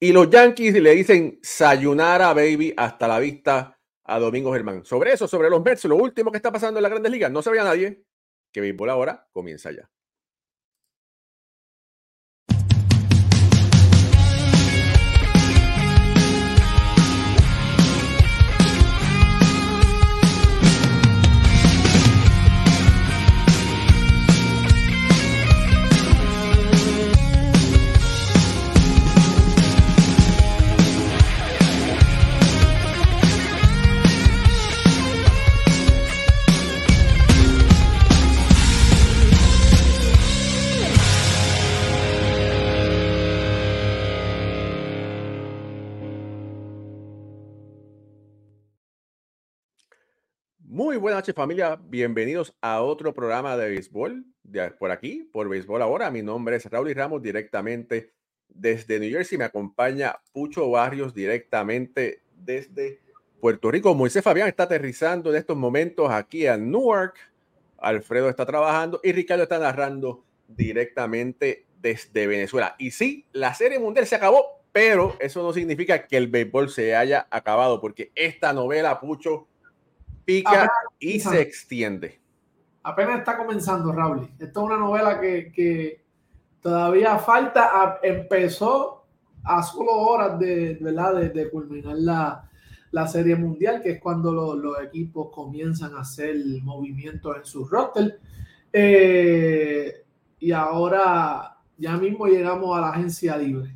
Y los Yankees le dicen sayonara, baby, hasta la vista a Domingo Germán. Sobre eso, sobre los Mets, lo último que está pasando en la Grandes Ligas, no vea nadie, que béisbol ahora comienza ya. Muy buenas noches familia, bienvenidos a otro programa de béisbol por aquí, por Béisbol Ahora. Mi nombre es Raúl y Ramos directamente desde New Jersey. Me acompaña Pucho Barrios directamente desde Puerto Rico. Moisés Fabián está aterrizando en estos momentos aquí en Newark. Alfredo está trabajando y Ricardo está narrando directamente desde Venezuela. Y sí, la serie mundial se acabó, pero eso no significa que el béisbol se haya acabado, porque esta novela, Pucho, pica y se extiende. Apenas está comenzando, Raúl. Esto es una novela que, todavía falta. empezó a solo horas de, ¿verdad? de, culminar la, serie mundial, que es cuando los equipos comienzan a hacer movimientos en su roster. Eh, y ahora ya mismo llegamos a la agencia libre.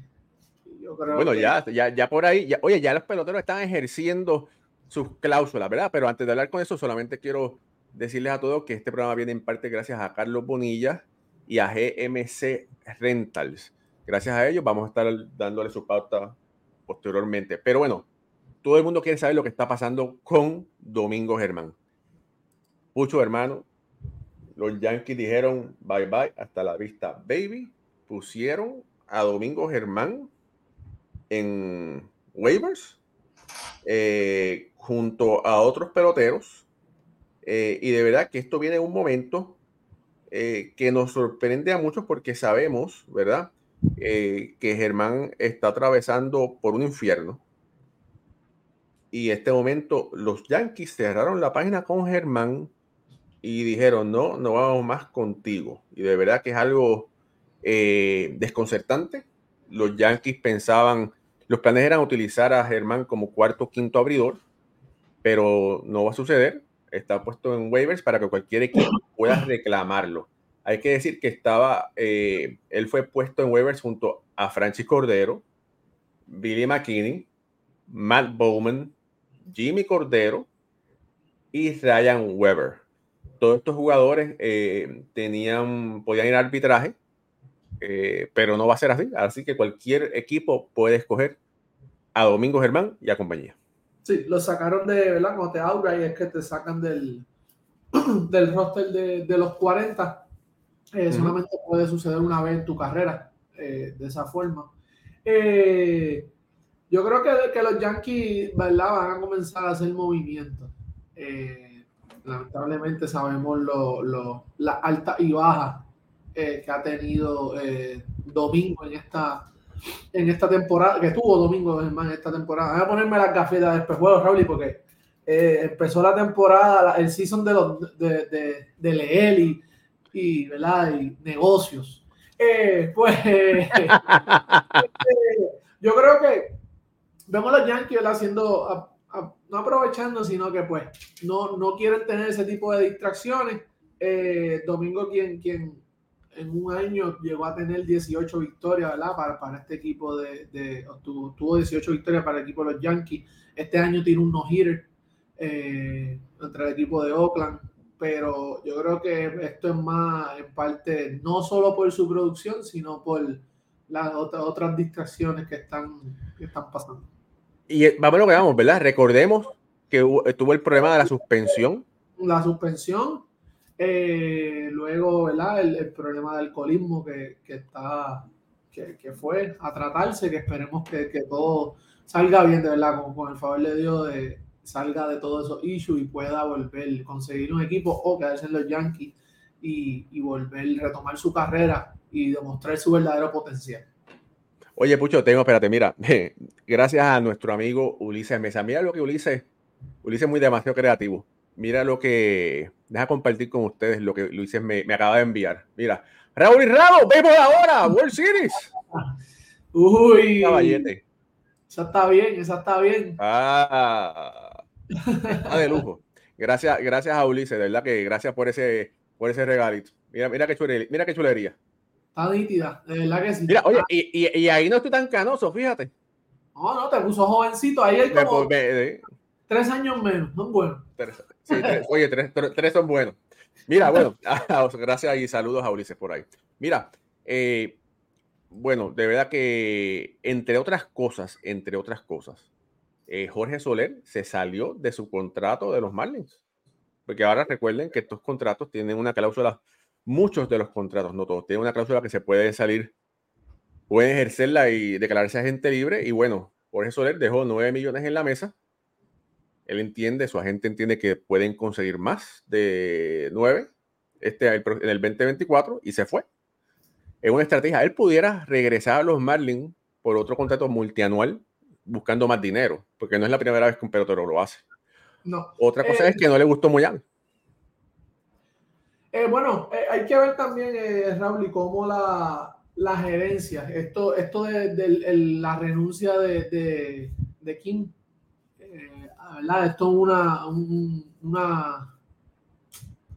bueno, ya, ya, ya por ahí, ya, oye, ya los peloteros están ejerciendo sus cláusulas, ¿verdad? Pero antes de hablar con eso, solamente quiero decirles a todos que este programa viene en parte gracias a Carlos Bonilla y a GMC Rentals. Gracias a ellos vamos a estar dándole su pauta posteriormente. Pero bueno, todo el mundo quiere saber lo que está pasando con Domingo Germán. Mucho hermano, los Yankees dijeron bye bye, hasta la vista, baby. Pusieron a Domingo Germán en waivers. Eh, junto a otros peloteros. Eh, y de verdad que esto viene en un momento eh, que nos sorprende a muchos porque sabemos, ¿verdad? Eh, que Germán está atravesando por un infierno. Y este momento los Yankees cerraron la página con Germán y dijeron, no, no vamos más contigo. Y de verdad que es algo desconcertante. Los Yankees pensaban, los planes eran utilizar a Germán como cuarto quinto abridor pero no va a suceder. Está puesto en waivers para que cualquier equipo pueda reclamarlo. Hay que decir que estaba, eh, él fue puesto en waivers junto a Francis Cordero, Billy McKinney, Matt Bowman, Jimmy Cordero y Ryan Weber. Todos estos jugadores eh, tenían, podían ir a arbitraje, eh, pero no va a ser así. Así que cualquier equipo puede escoger a Domingo Germán y a compañía. Sí, lo sacaron de, ¿verdad? Como te aura y es que te sacan del, del roster de, los 40. Eh, solamente puede suceder una vez en tu carrera eh, de esa forma. Eh, yo creo que, que, los Yankees, ¿verdad? Van a comenzar a hacer movimientos. lamentablemente sabemos lo, lo, la alta y baja que ha tenido Domingo en esta en esta temporada, que tuvo Domingo en esta temporada. Voy a ponerme las gafetas de espejuelos, Raúl, porque eh, empezó la temporada, el season de, los, de, de, de leer y, y, ¿verdad? y negocios. Eh, pues eh, yo creo que vemos a los Yankees haciendo, no aprovechando, sino que pues no, no quieren tener ese tipo de distracciones. Domingo, quien, quien en un año llegó a tener 18 victorias, ¿verdad? Para, para este equipo de, de tuvo, 18 victorias para el equipo de los Yankees. Este año tiene un no-hitter eh, contra el equipo de Oakland, pero yo creo que esto es más en parte no solo por su producción, sino por las otras, otras distracciones que están, que están pasando. Y eh, vamos a lo que vamos, ¿verdad? Recordemos que tuvo el problema de la suspensión. La suspensión, eh, luego, ¿verdad? El, problema del alcoholismo que, que está, que, que, fue a tratarse, que esperemos que, que, todo salga bien, de verdad, con, con el favor de Dios, salga de todos esos issues y pueda volver, conseguir un equipo o quedarse en los Yankees y, y volver, retomar su carrera y demostrar su verdadero potencial. Oye, Pucho, tengo, espérate, mira, gracias a nuestro amigo Ulises Mesa. Mira lo que Ulises, Ulises es muy demasiado creativo. Mira lo que, deja compartir con ustedes lo que Ulises me, me acaba de enviar. Mira, Raúl y Rabo, vemos ahora, World Series. Uy. Caballete. Esa está bien, esa está bien. Ah, está de lujo. Gracias, gracias a Ulises, de verdad que gracias por ese, por ese regalito. Mira, mira qué chulería. Mira qué chulería. Está nítida, de verdad que sí. Mira, oye, y, y, y, ahí no estoy tan canoso, fíjate. No, no, te puso jovencito. Ahí hay como tres años menos, son buenos. Sí, oye, tres, tres, son buenos. Mira, bueno, gracias y saludos a Ulises por ahí. Mira, eh, bueno, de verdad que entre otras cosas, entre otras cosas, eh, Jorge Soler se salió de su contrato de los Marlins. Porque ahora recuerden que estos contratos tienen una cláusula, muchos de los contratos, no todos, tienen una cláusula que se puede salir, pueden ejercerla y declararse agente libre. Y bueno, Jorge Soler dejó 9 millones en la mesa. Él entiende, su agente entiende que pueden conseguir más de 9 este, en el 2024 y se fue. Es una estrategia. Él pudiera regresar a los Marlins por otro contrato multianual buscando más dinero, porque no es la primera vez que un pelotero lo hace. No. Otra cosa es que no le gustó Moyan. Eh, bueno, eh, hay que ver también, eh, Raúl, y cómo la, la, gerencia, esto, esto de, la renuncia de, de, Kim, eh, ¿verdad? Esto es una, una,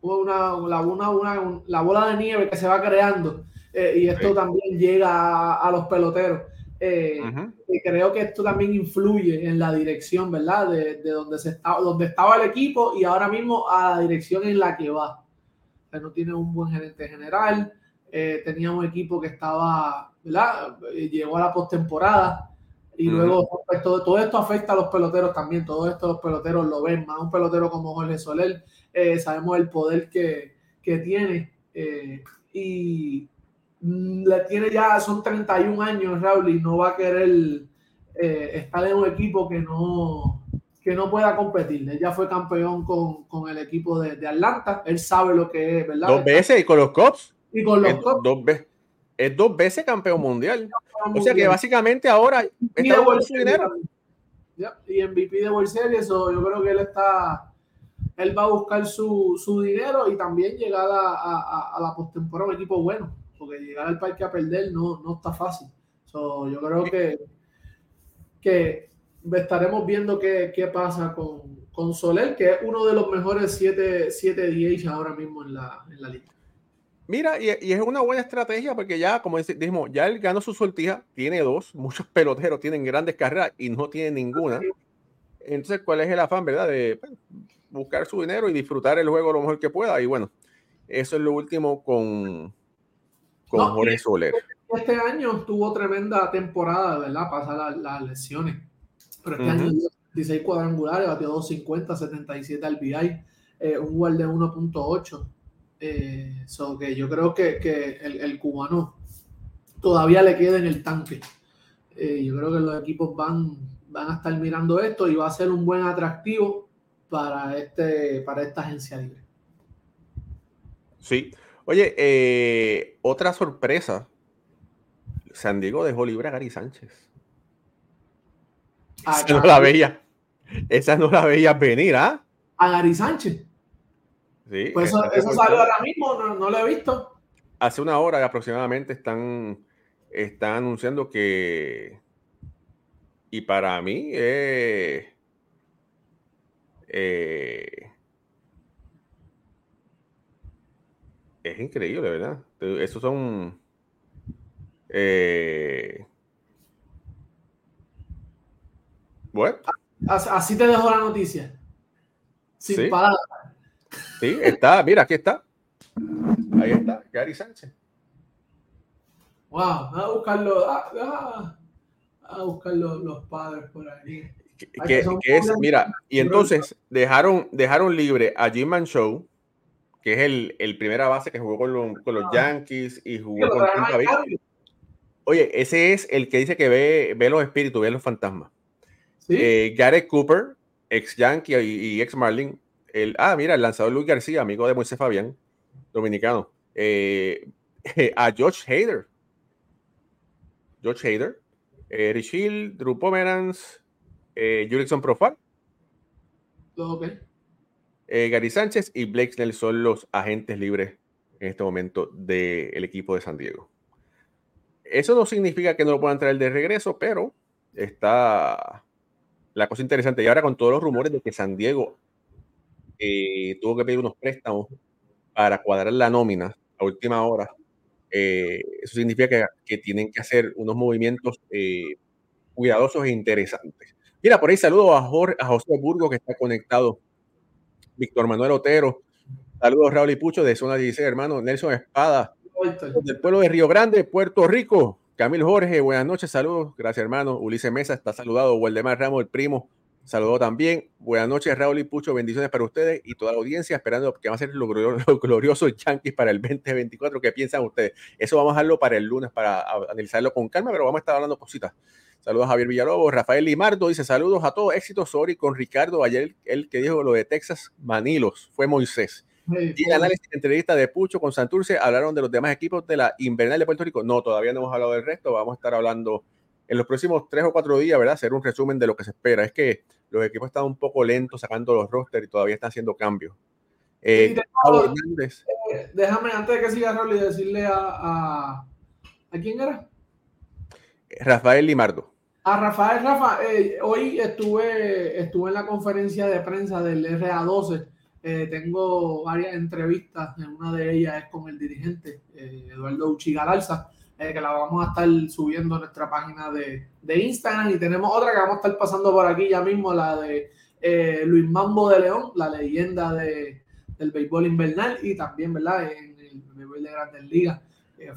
una, una, la bola de nieve que se va creando y esto también llega a, los peloteros. y creo que esto también influye en la dirección, ¿verdad? De, de donde, se está, donde estaba el equipo y ahora mismo a la dirección en la que va no tiene un buen gerente general, eh, tenía un equipo que estaba, ¿verdad? Eh, llegó a la postemporada y luego pues, todo, esto afecta a los peloteros también, todo esto los peloteros lo ven, más un pelotero como Jorge Soler, eh, sabemos el poder que, que tiene y mm, le tiene ya, son 31 años Raúl y no va a querer estar en un equipo que no, que no pueda competir. Él ya fue campeón con, con el equipo de, de, Atlanta. Él sabe lo que es, ¿verdad? Dos veces y con los Cubs. Y con los Cubs. Dos veces. Es dos veces campeón mundial. O sea que básicamente ahora está su dinero. Y MVP de World Series, eso yo creo que él está, él va a buscar su, su dinero y también llegar a, a, a la postemporada un equipo bueno, porque llegar al parque a perder no, no está fácil. So, yo creo que, que estaremos viendo qué, qué pasa con, con, Soler, que es uno de los mejores 7 DH ahora mismo en la, en la liga. Mira, y, y, es una buena estrategia porque ya, como dijimos, ya él ganó su sortija, tiene dos, muchos peloteros tienen grandes carreras y no tiene ninguna. Entonces, ¿cuál es el afán, verdad? De pues, buscar su dinero y disfrutar el juego lo mejor que pueda. Y bueno, eso es lo último con, con no, Jorge Soler. Este año tuvo tremenda temporada, ¿verdad? Pasa las, lesiones pero este año 16 cuadrangulares, batió 250, 77 al BI, eh, un WAR de 1.8. Eh, so que yo creo que, que el, el, cubano todavía le queda en el tanque. Eh, yo creo que los equipos van, van a estar mirando esto y va a ser un buen atractivo para, este, para esta agencia libre. Sí. Oye, eh, otra sorpresa. San Diego dejó libre a Gary Sánchez. Esa no la veía. Esa no la veía venir, ¿ah? A Gary Sánchez. Sí. Pues eso, eso salió ahora mismo, no, no, lo he visto. Hace una hora aproximadamente están, están anunciando que. Y para mí, eh, eh, es increíble, ¿verdad? Esos son. Eh, Bueno. Así te dejo la noticia. Sin sí. Sí, está, mira, aquí está. Ahí está, Gary Sánchez. Wow, a buscarlo, a, a buscar los, los, padres por ahí. Que, que, que es, mira, y entonces dejaron, dejaron libre a Jim Show, que es el, el primera base que jugó con, lo, con los ah. Yankees y jugó con Tampa Bay. Oye, ese es el que dice que ve, ve los espíritus, ve los fantasmas. ¿Sí? Eh, Gareth Cooper, ex Yankee y, y, ex Marlin. El, ah, mira, el lanzador Luis García, amigo de Moisés Fabián, dominicano. Eh, a George Hader. George Hader, Eh, Richil, Drew Pomeranz, eh, Jurickson. Eh, Gary Sánchez y Blake Snell son los agentes libres en este momento del equipo de San Diego. Eso no significa que no lo puedan traer de regreso, pero está la cosa interesante. Y ahora con todos los rumores de que San Diego eh, tuvo que pedir unos préstamos para cuadrar la nómina a última hora, eh, eso significa que, tienen que hacer unos movimientos eh, cuidadosos e interesantes. Mira, por ahí saludo a, Jorge, a José Burgo que está conectado. Víctor Manuel Otero. Saludos Raúl y Pucho de Zona 16, hermano. Nelson Espada, del pueblo de Río Grande, Puerto Rico. Camil Jorge, buenas noches, saludos. Gracias, hermano. Ulises Mesa está saludado. Waldemar Ramos, el primo, saludó también. Buenas noches, Raúl y Pucho. Bendiciones para ustedes y toda la audiencia, esperando que va a ser los gloriosos Yankees para el 2024. ¿Qué piensan ustedes? Eso vamos a dejarlo para el lunes para analizarlo con calma, pero vamos a estar hablando cositas. Saludos a Javier Villalobos, Rafael Limardo dice saludos a todos, éxitos, sorry con Ricardo, ayer el que dijo lo de Texas Manilos, fue Moisés. y el análisis entrevista de Pucho con Santurce, hablaron de los demás equipos de la Invernal de Puerto Rico. No, todavía no hemos hablado del resto, vamos a estar hablando en los próximos tres o cuatro días, ¿verdad? Hacer un resumen de lo que se espera. Es que los equipos están un poco lentos sacando los rosters y todavía están haciendo cambios. Eh, eh, déjame, antes de que siga Raúl, decirle a, a, a quién era. Rafael Limardo. A Rafael, Rafa, eh, hoy estuve, estuve en la conferencia de prensa del RA12. Eh, tengo varias entrevistas, en una de ellas es con el dirigente eh, Eduardo Uchigalalza, que la vamos a estar subiendo a nuestra página de, de, Instagram. Y tenemos otra que vamos a estar pasando por aquí ya mismo, la de Luis Mambo de León, la leyenda de, del béisbol invernal y también, ¿verdad?, en el béisbol de Grandes Ligas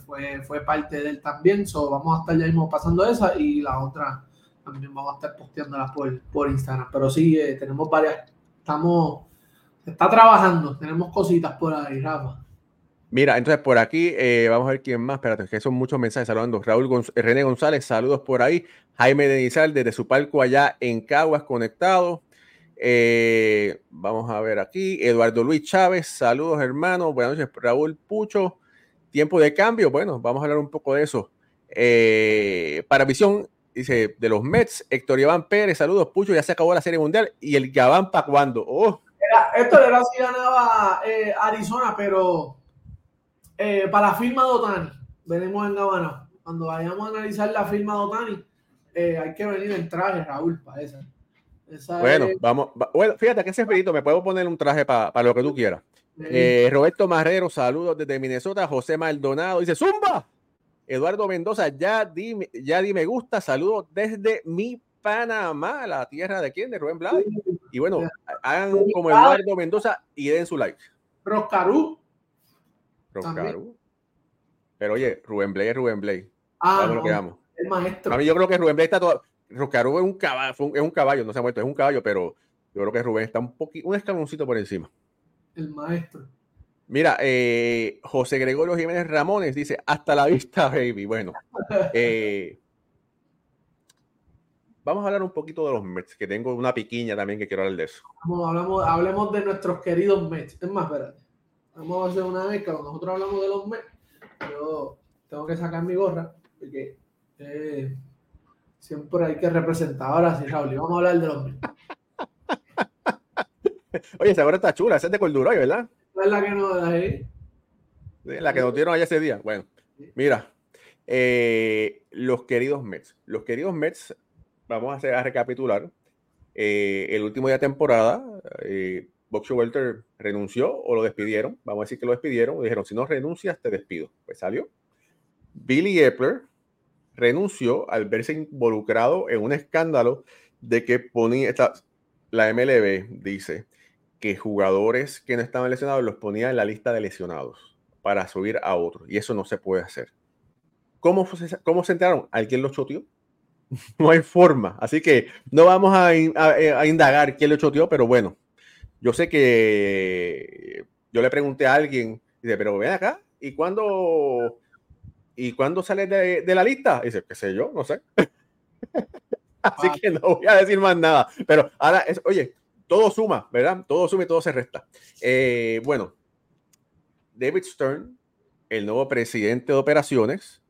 fue, fue parte de él también. So, vamos a estar ya mismo pasando esa y la otra también vamos a estar posteándola por, por Instagram. Pero sí, eh, tenemos varias, estamos, está trabajando, tenemos cositas por ahí, Rafa. Mira, entonces por aquí eh, vamos a ver quién más. Espérate, que son muchos mensajes saludando. Raúl eh, René González, saludos por ahí. Jaime Denizal desde su palco allá en Caguas conectado. vamos a ver aquí. Eduardo Luis Chávez, saludos hermanos. Buenas noches, Raúl Pucho. Tiempo de cambio, bueno, vamos a hablar un poco de eso. Eh, para visión, dice, de los Mets, Héctor Iván Pérez, saludos, Pucho, ya se acabó la Serie Mundial. ¿Y el Gabán para cuándo? Oh. Esto era si ganaba eh, Arizona, pero eh, para la firma de Otani, venimos en Gabana. Cuando vayamos a analizar la firma de Otani, hay que venir en traje, Raúl, para esa. bueno, vamos. Bueno, fíjate que ese espíritu me puedo poner un traje para lo que tú quieras. Eh, Roberto Marrero, saludos desde Minnesota. José Maldonado dice: ¡Zumba! Eduardo Mendoza, ya di, ya di me gusta. Saludos desde mi Panamá, la tierra de quién? De Rubén Blades. Y bueno, hagan como Eduardo Mendoza y den su like. Roscarú. Roscarú. Pero oye, Rubén Blade es Rubén Blade. Ah, lo que amo. El maestro. A mí yo creo que Rubén Blade está todo. Roscarú es un caballo, es un caballo, no se ha muerto, es un caballo, pero yo creo que Rubén está un poquito, un escaloncito por encima el maestro. Mira, eh, José Gregorio Jiménez Ramones dice, hasta la vista, baby. Bueno, eh, vamos a hablar un poquito de los Mets, que tengo una piquiña también que quiero hablar de eso. Vamos, hablamos, hablemos de nuestros queridos Mets. Es más, espérate. Vamos a hacer una vez que cuando nosotros hablamos de los Mets, yo tengo que sacar mi gorra, porque eh, siempre hay que representar. Ahora sí, Raúl, vamos a hablar de los Mets. Oye, esa gorra está chula, esa es de Corduroy, ¿verdad? Es la que nos ahí. La que nos dieron allá ese día. Bueno, mira, eh, los queridos Mets. Los queridos Mets, vamos a, hacer, a recapitular. Eh, el último día de temporada, eh, Bob Welter renunció o lo despidieron. Vamos a decir que lo despidieron. Dijeron, si no renuncias, te despido. Pues salió. Billy Epler renunció al verse involucrado en un escándalo de que ponía, esta, la MLB dice que jugadores que no estaban lesionados los ponía en la lista de lesionados para subir a otros. Y eso no se puede hacer. ¿Cómo, cómo se enteraron? ¿Alguien lo choteó? no hay forma. Así que no vamos a, indagar quién lo choteó, pero bueno, yo sé que yo le pregunté a alguien, dice, pero ven acá, ¿y cuándo, ¿y cuándo sale de, la lista? dice, qué sé yo, no sé. Así que no voy a decir más nada. Pero ahora, es, oye, todo suma, ¿verdad? Todo suma y todo se resta. Eh, bueno, David Stern, el nuevo presidente de operaciones,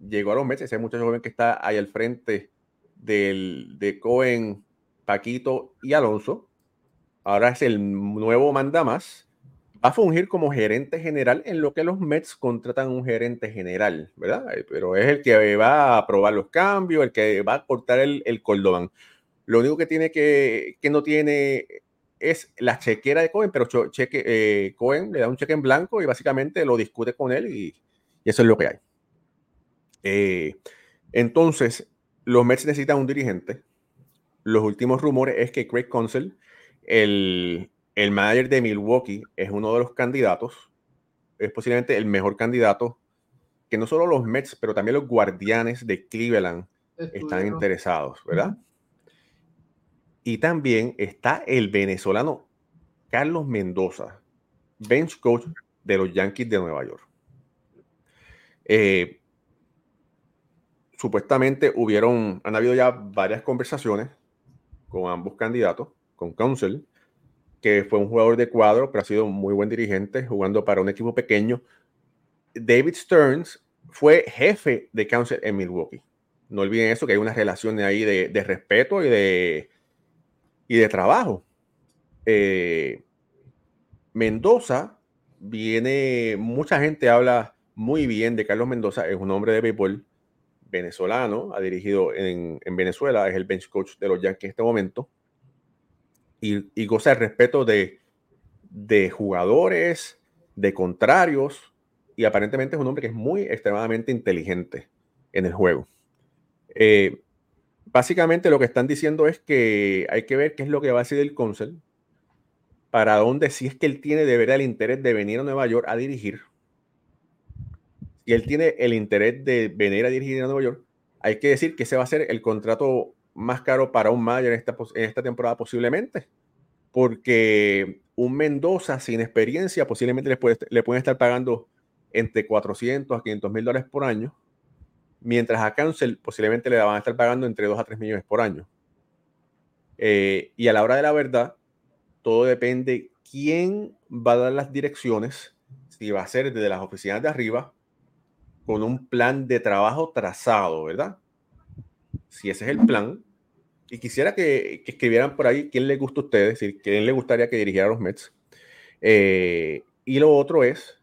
llegó a los Mets, ese muchacho joven que está ahí al frente del, de Cohen, Paquito y Alonso. Ahora es el nuevo manda más. Va a fungir como gerente general en lo que los Mets contratan un gerente general, ¿verdad? Eh, pero es el que va a aprobar los cambios, el que va a cortar el, el. Lo único que tiene que, que no tiene es la chequera de Cohen, pero cheque, eh, Cohen le da un cheque en blanco y básicamente lo discute con él y, eso es lo que hay. Eh, entonces, los Mets necesitan un dirigente. Los últimos rumores es que Craig Counsell, el, el manager de Milwaukee, es uno de los candidatos. Es posiblemente el mejor candidato que no solo los Mets, pero también los guardianes de Cleveland están interesados, ¿verdad? Y también está el venezolano Carlos Mendoza, bench coach de los Yankees de Nueva York. Eh, supuestamente hubieron, han habido ya varias conversaciones con ambos candidatos, con Council, que fue un jugador de cuadro, pero ha sido muy buen dirigente, jugando para un equipo pequeño. David Stearns fue jefe de Council en Milwaukee. No olviden eso, que hay una relación ahí de, respeto y de, y de trabajo. Eh, Mendoza viene, mucha gente habla muy bien de Carlos Mendoza, es un hombre de béisbol venezolano, ha dirigido en, Venezuela, es el bench coach de los Yankees en este momento, y, goza el respeto de, jugadores, de contrarios, y aparentemente es un hombre que es muy extremadamente inteligente en el juego. Eh, básicamente lo que están diciendo es que hay que ver qué es lo que va a decir el Council, para dónde, si es que él tiene de verdad el interés de venir a Nueva York a dirigir, y él tiene el interés de venir a dirigir a Nueva York, hay que decir que ese va a ser el contrato más caro para un Mayer en esta, en esta temporada posiblemente, porque un Mendoza sin experiencia posiblemente le, puede, le pueden estar pagando entre 400 a 500 mil dólares por año, mientras a Cancel posiblemente le van a estar pagando entre 2 a 3 millones por año. Eh, y a la hora de la verdad, todo depende quién va a dar las direcciones, si va a ser desde las oficinas de arriba con un plan de trabajo trazado, ¿verdad? Si ese es el plan, y quisiera que, escribieran por ahí quién le gusta a ustedes, si quién le gustaría que dirigiera a los Mets. Eh, y lo otro es,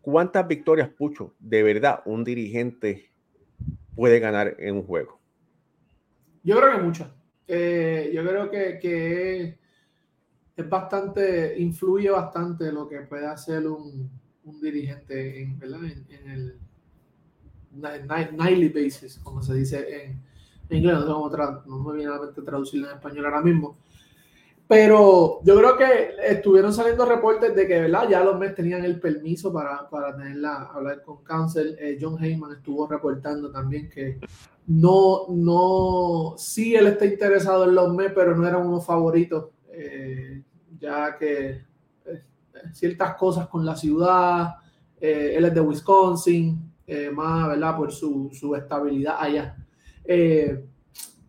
¿cuántas victorias, Pucho, de verdad un dirigente puede ganar en un juego? Yo creo que muchas. Eh, yo creo que, es bastante, influye bastante lo que puede hacer un, dirigente en, en, el nightly basis, como se dice en, inglés, no, no me viene a la mente traducirlo en español ahora mismo. Pero yo creo que estuvieron saliendo reportes de que ¿verdad? ya los Mets tenían el permiso para, para tenerla, hablar con Council. Eh, John Heyman estuvo reportando también que no, no, sí él está interesado en los Mets, pero no era uno favorito, eh, ya que ciertas cosas con la ciudad. Eh, él es de Wisconsin, eh, más, ¿verdad? Por su, su estabilidad allá. Eh,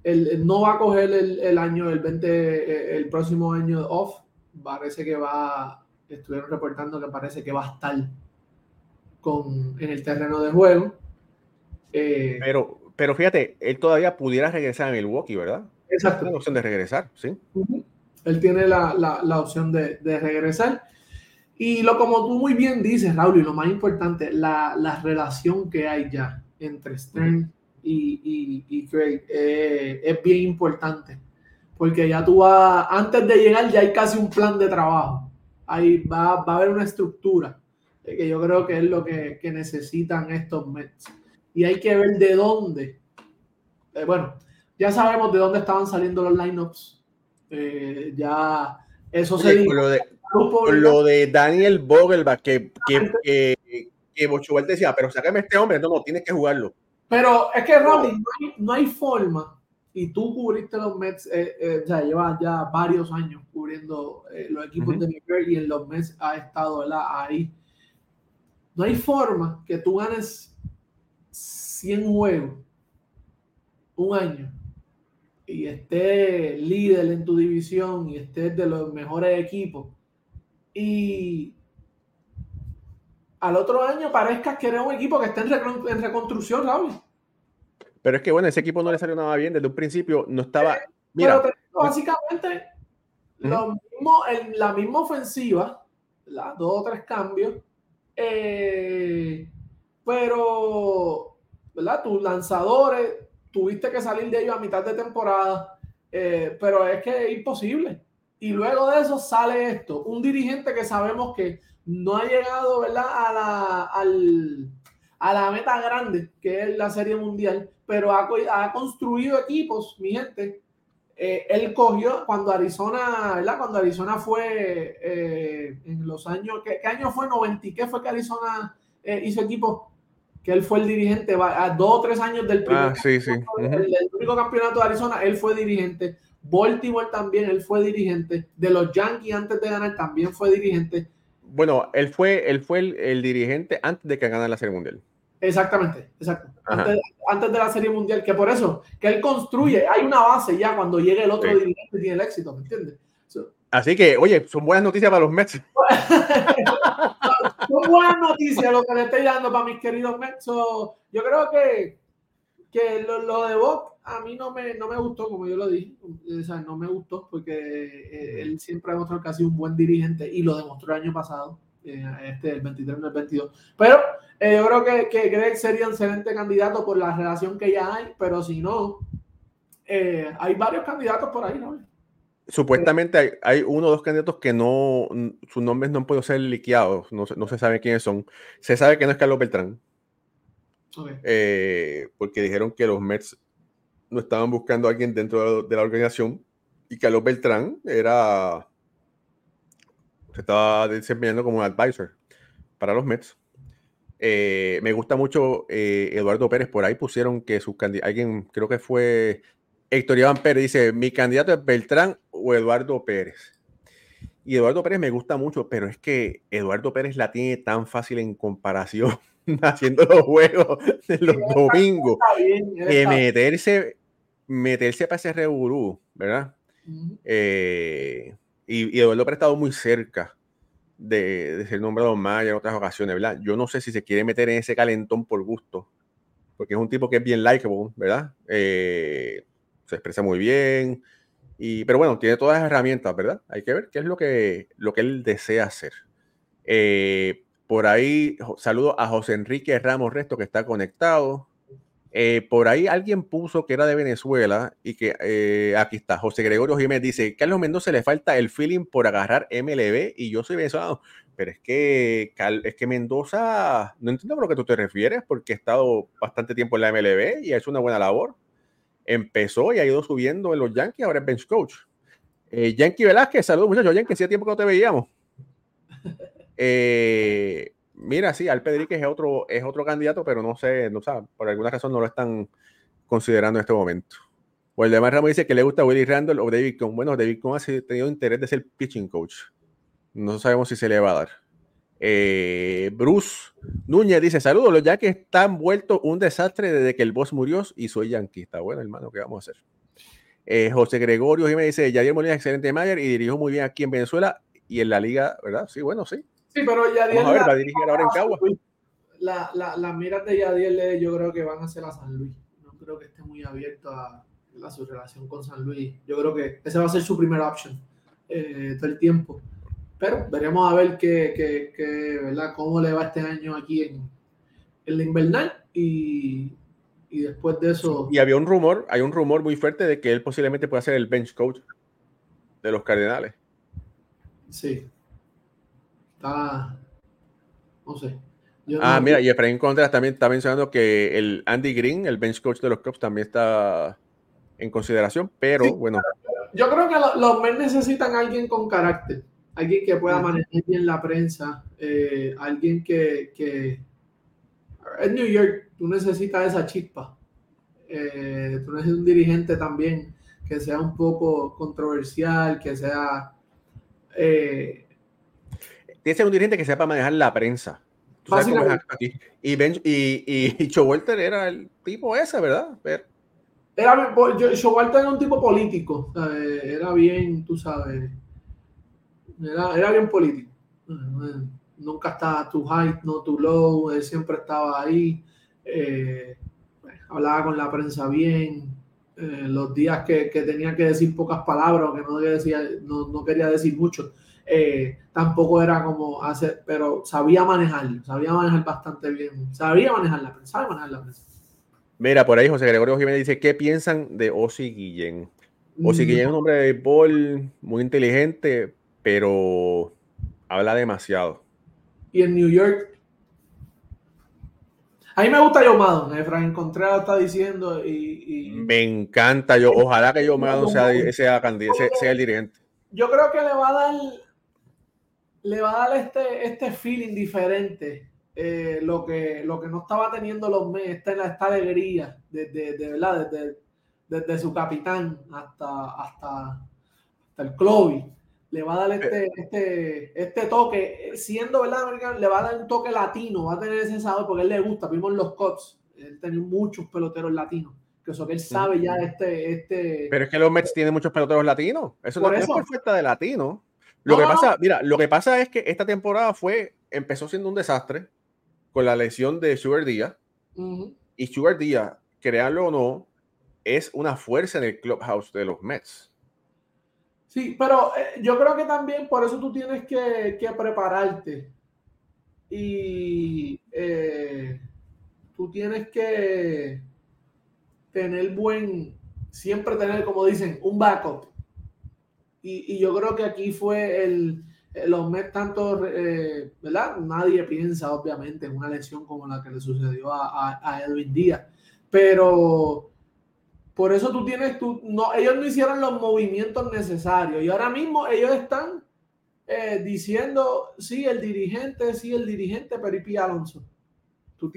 él, no va a coger el, el, año, el 20, el próximo año off. Parece que va, estuvieron reportando que parece que va a estar con, en el terreno de juego. pero, pero fíjate, él todavía pudiera regresar a Milwaukee, ¿verdad? Exacto. Tiene la opción de regresar, ¿sí? Él tiene la, la, la opción de, de regresar. Y lo como tú muy bien dices, Raúl, y lo más importante, la, la relación que hay ya entre Stern y, y, y Craig eh, es bien importante. Porque ya tú vas, antes de llegar ya hay casi un plan de trabajo. Ahí va, va a haber una estructura, eh, que yo creo que es lo que, que necesitan estos Mets. Y hay que ver de dónde. Eh, bueno, ya sabemos de dónde estaban saliendo los lineups. ya eso se dijo lo de Daniel Vogelbach, que, que, que, que decía, pero sácame este hombre, no, no, tienes que jugarlo. Pero es que, Robin, no hay, forma, y tú cubriste los Mets, eh, eh, o sea, llevas ya varios años cubriendo eh, los equipos de New York y en los Mets ha estado ahí. No hay forma que tú ganes 100 juegos un año y estés líder en tu división y estés de los mejores equipos y al otro año parezca que eres un equipo que está en, reconstrucción, Raúl. Pero es que bueno, ese equipo no le salió nada bien desde un principio, no estaba. Eh, mira, pero básicamente lo mismo, en la misma ofensiva, dos o tres cambios, eh, pero, ¿verdad? Tus lanzadores, tuviste que salir de ellos a mitad de temporada, eh, pero es que es imposible. Y luego de eso sale esto, un dirigente que sabemos que no ha llegado, ¿verdad? A la, al, a la meta grande, que es la Serie Mundial, pero ha, ha construido equipos, mi gente, eh, él cogió cuando Arizona, ¿verdad? Cuando Arizona fue eh, en los años, ¿qué, año fue? 90, ¿qué fue que Arizona eh, hizo equipo? Que él fue el dirigente, a dos o tres años del primer ah, sí, sí. el, único campeonato de Arizona, él fue dirigente. Baltimore también, él fue dirigente. De los Yankees antes de ganar también fue dirigente. Bueno, él fue, él fue el, dirigente antes de que ganara la Serie Mundial. Exactamente, exacto. Antes, de la Serie Mundial, que por eso, que él construye, hay una base ya cuando llegue el otro dirigente y tiene el éxito, ¿me entiendes? Así que, oye, son buenas noticias para los Mets. son buenas noticias lo que le estoy dando para mis queridos Mets. yo creo que, que lo, de Bob a mí no me, no me gustó, como yo lo dije. O sea, no me gustó porque eh, él siempre ha demostrado que ha sido un buen dirigente y lo demostró el año pasado, eh, este, el 23 el 22. Pero eh, yo creo que, que, Greg sería un excelente candidato por la relación que ya hay, pero si no, eh, hay varios candidatos por ahí, ¿no? Supuestamente hay, uno o dos candidatos que no, sus nombres no han podido ser liqueados, no, no se sabe quiénes son. Se sabe que no es Carlos Beltrán. Eh, porque dijeron que los Mets no estaban buscando a alguien dentro de la organización y Carlos Beltrán era se estaba desempeñando como un advisor para los Mets. Eh, me gusta mucho eh, Eduardo Pérez, por ahí pusieron que su candidato, alguien, creo que fue Héctor Iván Pérez, dice, mi candidato es Beltrán o Eduardo Pérez. Y Eduardo Pérez me gusta mucho, pero es que Eduardo Pérez la tiene tan fácil en comparación haciendo los juegos de los domingos. que meterse, meterse para ese reburú, ¿verdad? Eh, y, y Eduardo Pérez ha estado muy cerca de, ser nombrado más en otras ocasiones, ¿verdad? Yo no sé si se quiere meter en ese calentón por gusto, porque es un tipo que es bien likable, ¿verdad? Eh, se expresa muy bien, y, pero bueno, tiene todas las herramientas, ¿verdad? Hay que ver qué es lo que, lo que él desea hacer. Eh, por ahí, saludo a José Enrique Ramos Resto que está conectado. Eh, por ahí alguien puso que era de Venezuela y que eh, aquí está, José Gregorio Jiménez dice, Carlos Mendoza le falta el feeling por agarrar MLB y yo soy venezolano, pero es que, es que Mendoza, no entiendo por lo que tú te refieres, porque ha estado bastante tiempo en la MLB y ha hecho una buena labor. Empezó y ha ido subiendo en los Yankees, ahora es bench coach. Eh, Yankee Velázquez, saludos muchachos, Yankee, hacía tiempo que no te veíamos. Eh, Mira, sí, Al Pedríquez es otro, es otro candidato, pero no sé, no sabe, por alguna razón no lo están considerando en este momento. O el demás Ramos dice que le gusta Willy Randall o David Cohn. Bueno, David Cohn ha tenido interés de ser pitching coach. No sabemos si se le va a dar. Eh, Bruce Núñez dice: Saludos, los que están vuelto un desastre desde que el boss murió y soy yanquista. Bueno, hermano, ¿qué vamos a hacer? Eh, José Gregorio Jiménez dice: Yadier Molina excelente Mayer y dirigió muy bien aquí en Venezuela y en la liga, ¿verdad? Sí, bueno, sí. Sí, pero Yadiel. Vamos a ver, va a dirigir ahora en Cagua. La, la, las miras de Yadiel yo creo que van a ser a San Luis. No creo que esté muy abierto a, a, su relación con San Luis. Yo creo que ese va a ser su primer option eh, todo el tiempo. Pero veremos a ver qué, qué, qué, ¿verdad? cómo le va este año aquí en, en la invernal y, y después de eso. Y había un rumor, hay un rumor muy fuerte de que él posiblemente pueda ser el bench coach de los Cardenales. Sí, está, no sé. ah, mira, y Efraín Contreras también está mencionando que el Andy Green, el bench coach de los Cubs, también está en consideración, pero bueno. Yo creo que los Mets necesitan alguien con carácter, alguien que pueda manejar bien la prensa, eh, alguien que, que, en New York tú necesitas esa chispa. Eh, tú necesitas un dirigente también que sea un poco controversial, que sea eh, tiene que ser un dirigente que sepa manejar la prensa. Y, ben, y, y, Showalter era el tipo ese, ¿verdad? Pero... Era, Showalter era un tipo político, era bien, tú sabes, era, era bien político. nunca estaba too high, no too low, él siempre estaba ahí, eh, hablaba con la prensa bien, eh, los días que, tenía que decir pocas palabras o que no, decía, no, quería decir mucho, eh, tampoco era como hacer, pero sabía manejarlo, sabía manejar bastante bien, sabía manejar la prensa, sabía manejar la prensa. Mira, por ahí José Gregorio Jiménez dice, ¿qué piensan de Osi Guillén? Osi Guillén es un hombre de béisbol muy inteligente, pero habla demasiado. Y en New York a mí me gusta Joe Maddon, Efraín Contreras está diciendo y, Me encanta, yo ojalá que Joe Maddon sea, sea, sea, el dirigente. Yo creo que le va a dar le va a dar este, este feeling diferente, eh, lo, que, lo que no estaba teniendo los meses, esta, esta alegría, desde, de, verdad, desde, desde, su capitán hasta, hasta, hasta el club le va a dar este, este, este toque, siendo verdad americano, le va a dar un toque latino, va a tener ese sabor porque a él le gusta. Vimos los Cubs, él tenía muchos peloteros latinos, que eso que él sabe ya este, este. Pero es que los Mets tienen muchos peloteros latinos. Eso no es por falta de latino. Lo que pasa, mira, lo que pasa es que esta temporada fue, empezó siendo un desastre con la lesión de Sugar Díaz. Y Sugar Díaz, créanlo o no, es una fuerza en el clubhouse de los Mets. Sí, pero eh, yo creo que también por eso tú tienes que, prepararte. Y eh, tú tienes que tener buen, siempre tener, como dicen, un backup. Y, yo creo que aquí fue el, los Mets tanto, eh, ¿verdad? Nadie piensa, obviamente, en una lesión como la que le sucedió a, a Edwin Díaz. Pero por eso tú tienes, tú, no, ellos no hicieron los movimientos necesarios y ahora mismo ellos están eh, diciendo, sí, el dirigente, sí, el dirigente, Peripi Alonso. Tú,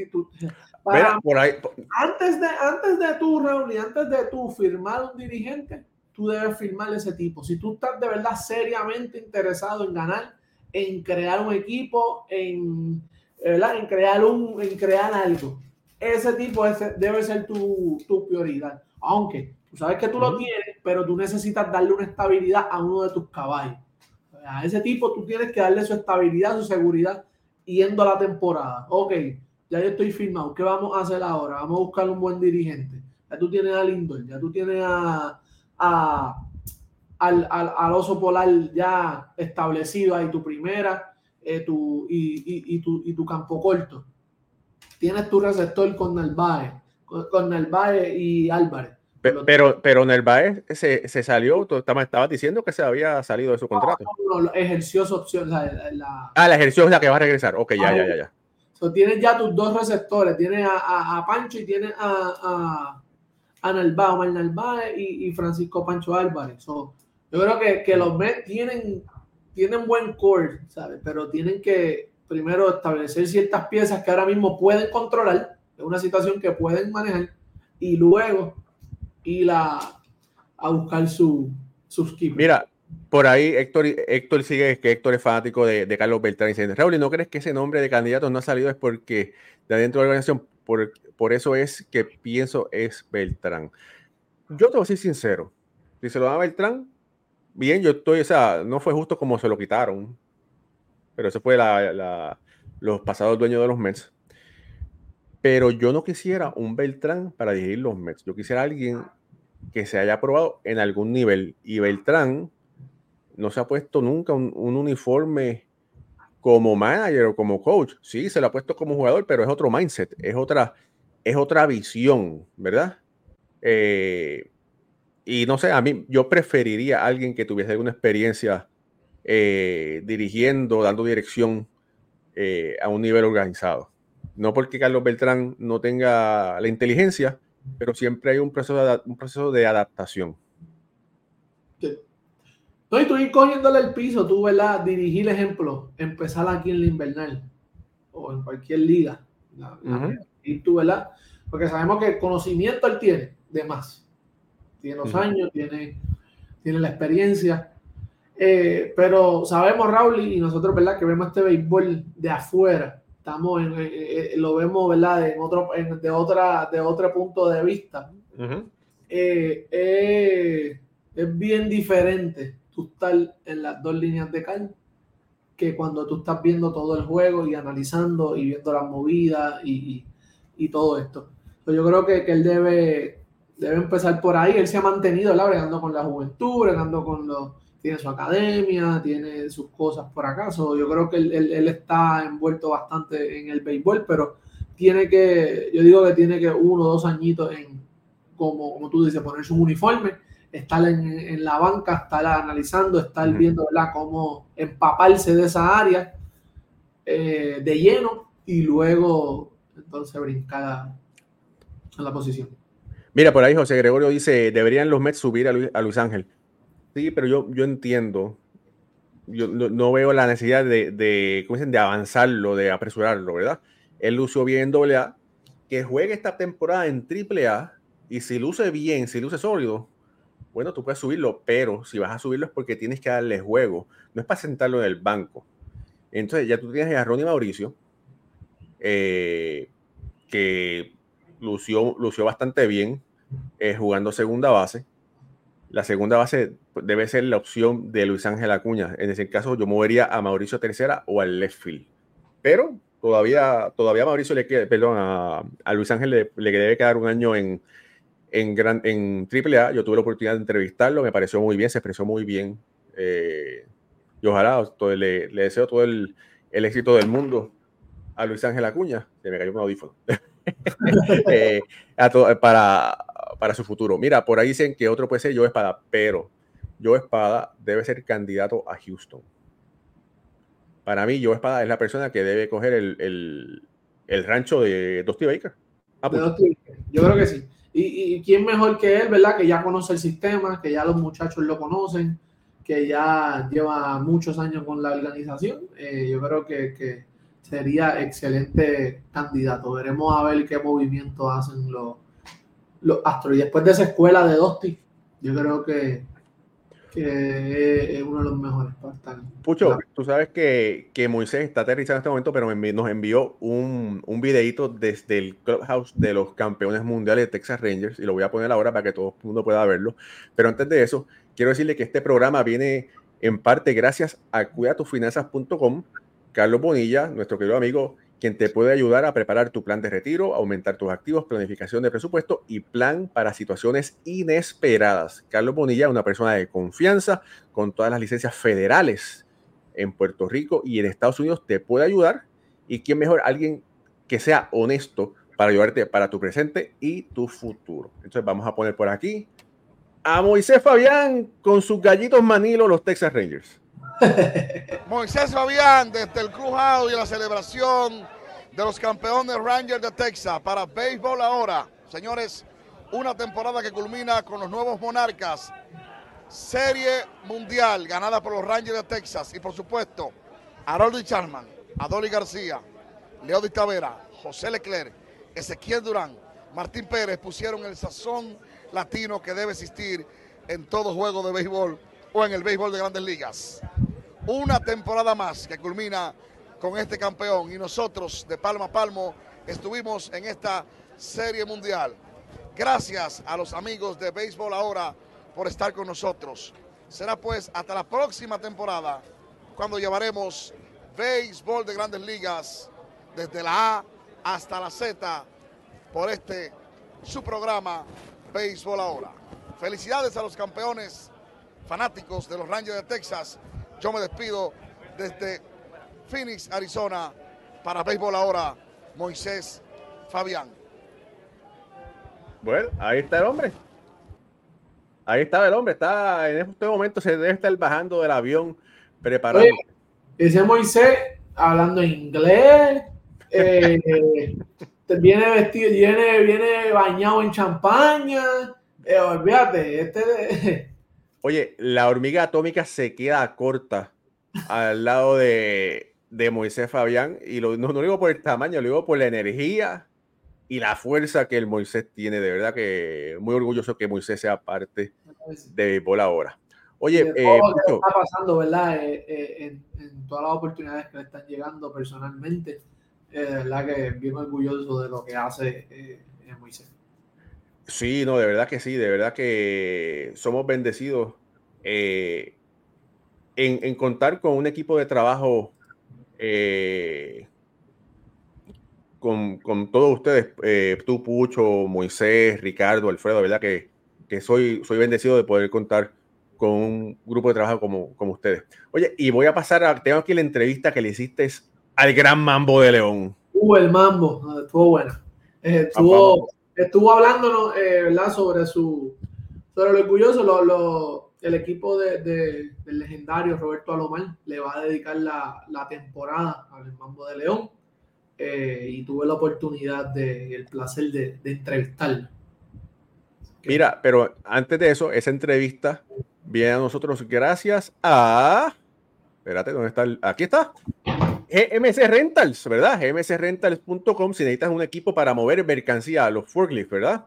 por ahí. Antes de, antes de tu reunión, antes de tu firmar un dirigente, tú debes firmar ese tipo. Si tú estás de verdad seriamente interesado en ganar, en crear un equipo, en, en crear un, en crear algo, ese tipo debe ser tu, tu prioridad. Aunque tú sabes que tú lo tienes, pero tú necesitas darle una estabilidad a uno de tus caballos. A ese tipo tú tienes que darle su estabilidad, su seguridad yendo a la temporada. Ok, ya yo estoy firmado. ¿Qué vamos a hacer ahora? Vamos a buscar un buen dirigente. Ya tú tienes a Lindor, ya tú tienes a, al, al, oso polar ya establecido ahí, tu primera eh, tu, y, y, tu, y tu campo corto. Tienes tu receptor con Narváez con Narváez y Álvarez. Pero, pero, Narváez se, se salió, tú estabas diciendo que se había salido de su contrato. No, no, ejerció su opción. La, ah, la ejerció es la que va a regresar. Ok, ya, ya, ya. ya. So, tienes ya tus dos receptores, tienes a, a, Pancho y tienes a, a, a Narváez, Narváez y, Francisco Pancho Álvarez. So, yo creo que, que los Mets tienen, tienen buen core, ¿sabes? Pero tienen que primero establecer ciertas piezas que ahora mismo pueden controlar es una situación que pueden manejar y luego ir a, buscar su, sus Mira, por ahí Héctor, Héctor sigue que Héctor es fanático de, Carlos Beltrán y dice, Raúl, ¿no crees que ese nombre de candidato no ha salido? Es porque de adentro de la organización, por, eso es que pienso es Beltrán. Yo te voy a ser sincero, si se lo da a Beltrán, bien, yo estoy, o sea, no fue justo como se lo quitaron, pero eso fue la, los pasados dueños de los Mets. Pero yo no quisiera un Beltrán para dirigir los Mets. Yo quisiera alguien que se haya probado en algún nivel. Y Beltrán no se ha puesto nunca un, uniforme como manager o como coach. Sí, se lo ha puesto como jugador, pero es otro mindset, es otra, es otra visión, ¿verdad? Eh, y no sé, a mí yo preferiría a alguien que tuviese alguna experiencia eh, dirigiendo, dando dirección eh, a un nivel organizado. No porque Carlos Beltrán no tenga la inteligencia, pero siempre hay un proceso de, un proceso de adaptación. No, y tú ir cogiéndole el piso, tú, ¿verdad? Dirigir ejemplo, empezar aquí en la invernal o en cualquier liga. Y tú, ¿verdad? Porque sabemos que conocimiento él tiene, de más. Tiene los años, tiene, tiene la experiencia. Eh, pero sabemos, Raúl, y nosotros, ¿verdad? Que vemos este béisbol de afuera estamos en, eh, eh, lo vemos, ¿verdad? En otro, de, otra, de otro punto de vista. Eh, es bien diferente en las dos líneas de cal que cuando tú estás viendo todo el juego y analizando y viendo las movidas y, todo esto. yo creo que, él debe, debe empezar por ahí. Él se ha mantenido, ¿verdad? Bregando con la juventud, bregando con los... Tiene su academia, tiene sus cosas por acaso. Yo creo que él, él, está envuelto bastante en el béisbol, pero tiene que, yo digo que tiene que uno o dos añitos en, como, como tú dices, poner su uniforme estar en, la banca, estar analizando, estar viendo cómo empaparse de esa área eh, de lleno y luego entonces brincar a, la posición. Mira, por ahí José Gregorio dice, deberían los Mets subir a Luis, Ángel. Sí, pero yo, yo entiendo, yo no, veo la necesidad de, de, ¿cómo dicen? de avanzarlo, de apresurarlo, ¿verdad? Él lució bien en AA, que juegue esta temporada en AAA y si luce bien, si luce sólido, bueno, tú puedes subirlo, pero si vas a subirlo es porque tienes que darle juego, no es para sentarlo en el banco. Entonces ya tú tienes a Ronnie Mauricio, eh, que lució, lució bastante bien eh, jugando segunda base. La segunda base debe ser la opción de Luis Ángel Acuña. En ese caso, yo movería a Mauricio Tercera o al left field. Pero todavía, todavía a Mauricio le queda, perdón, a, Luis Ángel le, le, debe quedar un año en, en, gran, en AAA. Yo tuve la oportunidad de entrevistarlo, me pareció muy bien, se expresó muy bien. Eh, y ojalá le, deseo todo el, éxito del mundo a Luis Ángel Acuña, se me cayó un audífono, eh, para, para su futuro. Mira, por ahí dicen que otro puede ser Joe Espada, pero Joe Espada debe ser candidato a Houston. Para mí, Joe Espada es la persona que debe coger el, rancho de Dusty Baker. Ah, Yo creo que sí. Y, quién mejor que él, ¿verdad? Que ya conoce el sistema, que ya los muchachos lo conocen, que ya lleva muchos años con la organización. Eh, yo creo que, sería excelente candidato. Veremos a ver qué movimiento hacen los, los Astros. Y después de esa escuela de Dosti, yo creo que, que es uno de los mejores para Pucho, tú sabes que, que, Moisés está aterrizando en este momento, pero nos envió un, un videito desde el clubhouse de los campeones mundiales de Texas Rangers y lo voy a poner ahora para que todo el mundo pueda verlo. Pero antes de eso, quiero decirle que este programa viene en parte gracias a cuidatufinanzas.com. Carlos Bonilla, nuestro querido amigo, quien te puede ayudar a preparar tu plan de retiro, aumentar tus activos, planificación de presupuesto y plan para situaciones inesperadas. Carlos Bonilla una persona de confianza con todas las licencias federales en Puerto Rico y en Estados Unidos te puede ayudar. ¿Y quién mejor? Alguien que sea honesto para ayudarte para tu presente y tu futuro. Entonces vamos a poner por aquí a Moisés Fabián con sus gallitos Manilo, los Texas Rangers. Moisés Fabián desde el Crujado y la celebración de los campeones Rangers de Texas para béisbol ahora. Señores, una temporada que culmina con los nuevos monarcas. Serie mundial ganada por los Rangers de Texas y por supuesto Harold Charman, Adoli García, Leo Di Tavera, José Leclerc, Ezequiel Durán, Martín Pérez pusieron el sazón latino que debe existir en todo juego de béisbol o en el béisbol de grandes ligas una temporada más que culmina con este campeón y nosotros de palmo a palmo estuvimos en esta serie mundial. Gracias a los amigos de Béisbol Ahora por estar con nosotros. Será pues hasta la próxima temporada cuando llevaremos béisbol de grandes ligas desde la A hasta la Z por este su programa Béisbol Ahora. Felicidades a los campeones fanáticos de los Rangers de Texas yo me despido desde Phoenix, Arizona, para Béisbol Ahora, Moisés Fabián. Bueno, ahí está el hombre. Ahí está el hombre. Está en este momento se debe estar bajando del avión preparado. ese Moisés hablando inglés. Eh, viene vestido, viene, viene bañado en champaña. Eh, olvídate, este Oye, la hormiga atómica se queda corta al lado de, Moisés Fabián. Y lo, no, lo digo por el tamaño, lo digo por la energía y la fuerza que el Moisés tiene. De verdad que muy orgulloso que Moisés sea parte de béisbol ahora. Oye, eh, está pasando, ¿verdad? Eh, eh, en, todas las oportunidades que le están llegando personalmente, de verdad que bien orgulloso de lo que hace Moisés. Sí, no, de verdad que sí, de verdad que somos bendecidos eh, en, contar con un equipo de trabajo eh, con, con, todos ustedes, eh, tú, Pucho, Moisés, Ricardo, Alfredo, ¿verdad? Que, que, soy, soy bendecido de poder contar con un grupo de trabajo como, como ustedes. Oye, y voy a pasar a, tengo aquí la entrevista que le hiciste al gran Mambo de León. Uh, el Mambo, ah, estuvo bueno. Eh, estuvo, estuvo hablándonos, eh. Sobre su, lo orgulloso, lo, lo, el equipo de, de, del legendario Roberto Alomar le va a dedicar la, temporada al Mambo de León. Eh, y tuve la oportunidad de, el placer de, de entrevistarlo. Mira, pero antes de eso, esa entrevista viene a nosotros gracias a. Espérate, ¿dónde está? El... Aquí está. GMC Rentals, ¿verdad? gmcrentals.com si necesitas un equipo para mover mercancía los forklifts, ¿verdad?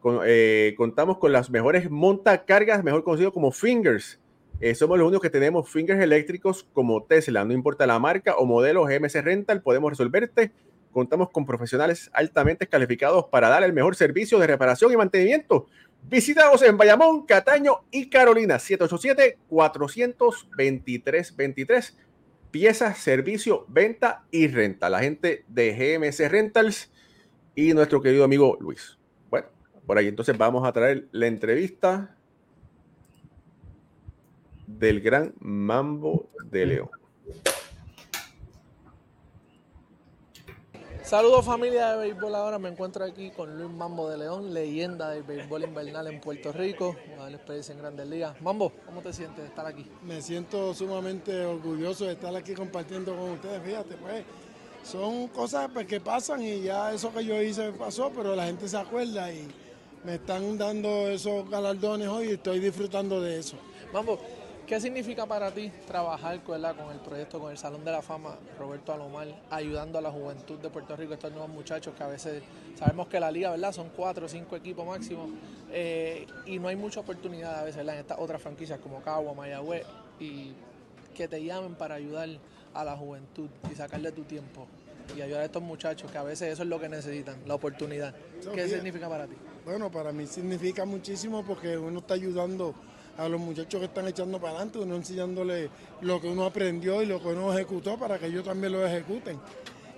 Con, eh, contamos con las mejores montacargas, mejor conocido como fingers. Eh, somos los únicos que tenemos fingers eléctricos como Tesla, no importa la marca o modelo GMC Rental, podemos resolverte. Contamos con profesionales altamente calificados para dar el mejor servicio de reparación y mantenimiento. Visítanos en Bayamón, Cataño y Carolina, 787-423-23 piezas, servicio, venta y renta. La gente de GMC Rentals y nuestro querido amigo Luis. Bueno, por ahí entonces vamos a traer la entrevista del gran Mambo de León. Saludos familia de béisbol ahora, me encuentro aquí con Luis Mambo de León, leyenda del béisbol invernal en Puerto Rico, a la experiencia en Grandes Ligas. Mambo, ¿cómo te sientes de estar aquí? Me siento sumamente orgulloso de estar aquí compartiendo con ustedes, fíjate, pues son cosas pues, que pasan y ya eso que yo hice pasó, pero la gente se acuerda y me están dando esos galardones hoy y estoy disfrutando de eso. Mambo, ¿Qué significa para ti trabajar con el proyecto, con el Salón de la Fama Roberto Alomar, ayudando a la juventud de Puerto Rico, estos nuevos muchachos que a veces sabemos que la liga, ¿verdad? Son cuatro o cinco equipos máximo eh, y no hay mucha oportunidad a veces, ¿verdad? En estas otras franquicias como Cagua, Mayagüez y que te llamen para ayudar a la juventud y sacarle tu tiempo y ayudar a estos muchachos que a veces eso es lo que necesitan, la oportunidad. ¿Qué significa para ti? Bueno, para mí significa muchísimo porque uno está ayudando a los muchachos que están echando para adelante, uno enseñándole lo que uno aprendió y lo que uno ejecutó para que ellos también lo ejecuten.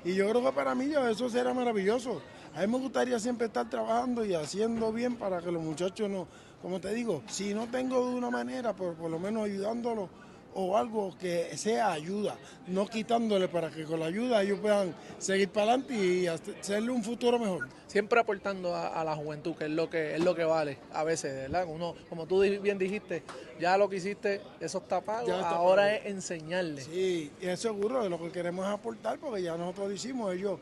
Y yo creo que para mí eso será maravilloso. A mí me gustaría siempre estar trabajando y haciendo bien para que los muchachos no, como te digo, si no tengo de una manera, por, por lo menos ayudándolos o algo que sea ayuda, no quitándole para que con la ayuda ellos puedan seguir para adelante y hacerle un futuro mejor. Siempre aportando a, la juventud, que es lo que es lo que vale a veces, ¿verdad? Uno, como tú bien dijiste, ya lo que hiciste, eso está pago, ahora es enseñarle. Sí, y es seguro de lo que queremos aportar, porque ya nosotros decimos ellos,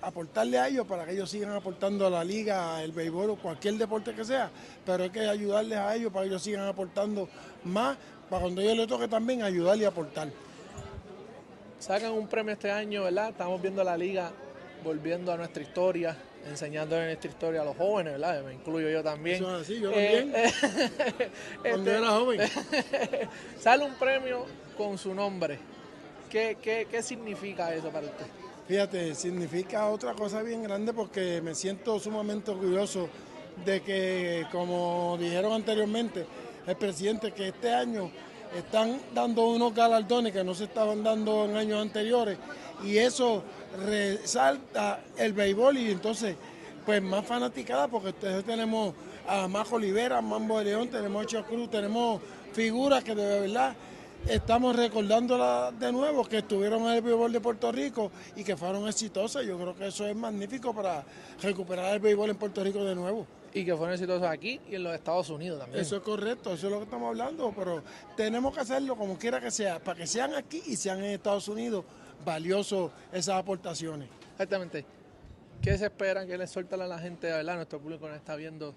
aportarle a ellos para que ellos sigan aportando a la liga, el béisbol o cualquier deporte que sea, pero hay que ayudarles a ellos para que ellos sigan aportando más para cuando yo le toque también ayudarle y aportar. Sacan un premio este año, ¿verdad? Estamos viendo la liga volviendo a nuestra historia, enseñando nuestra historia a los jóvenes, ¿verdad? Me incluyo yo también. Eso yo también. Eh, cuando este, era joven. Sale un premio con su nombre. ¿Qué, qué significa eso para usted? Fíjate, significa otra cosa bien grande porque me siento sumamente orgulloso de que, como dijeron anteriormente, el presidente que este año están dando unos galardones que no se estaban dando en años anteriores y eso resalta el béisbol y entonces pues más fanaticada porque ustedes tenemos a Majo Olivera, Mambo de León, tenemos a Chio Cruz, tenemos figuras que de verdad estamos recordándolas de nuevo que estuvieron en el béisbol de Puerto Rico y que fueron exitosas. Yo creo que eso es magnífico para recuperar el béisbol en Puerto Rico de nuevo y que fueron exitosos aquí y en los Estados Unidos también. Eso es correcto, eso es lo que estamos hablando, pero tenemos que hacerlo como quiera que sea, para que sean aquí y sean en Estados Unidos valiosos esas aportaciones. Exactamente. ¿Qué se esperan que les suelten a la gente, verdad? Nuestro público nos está viendo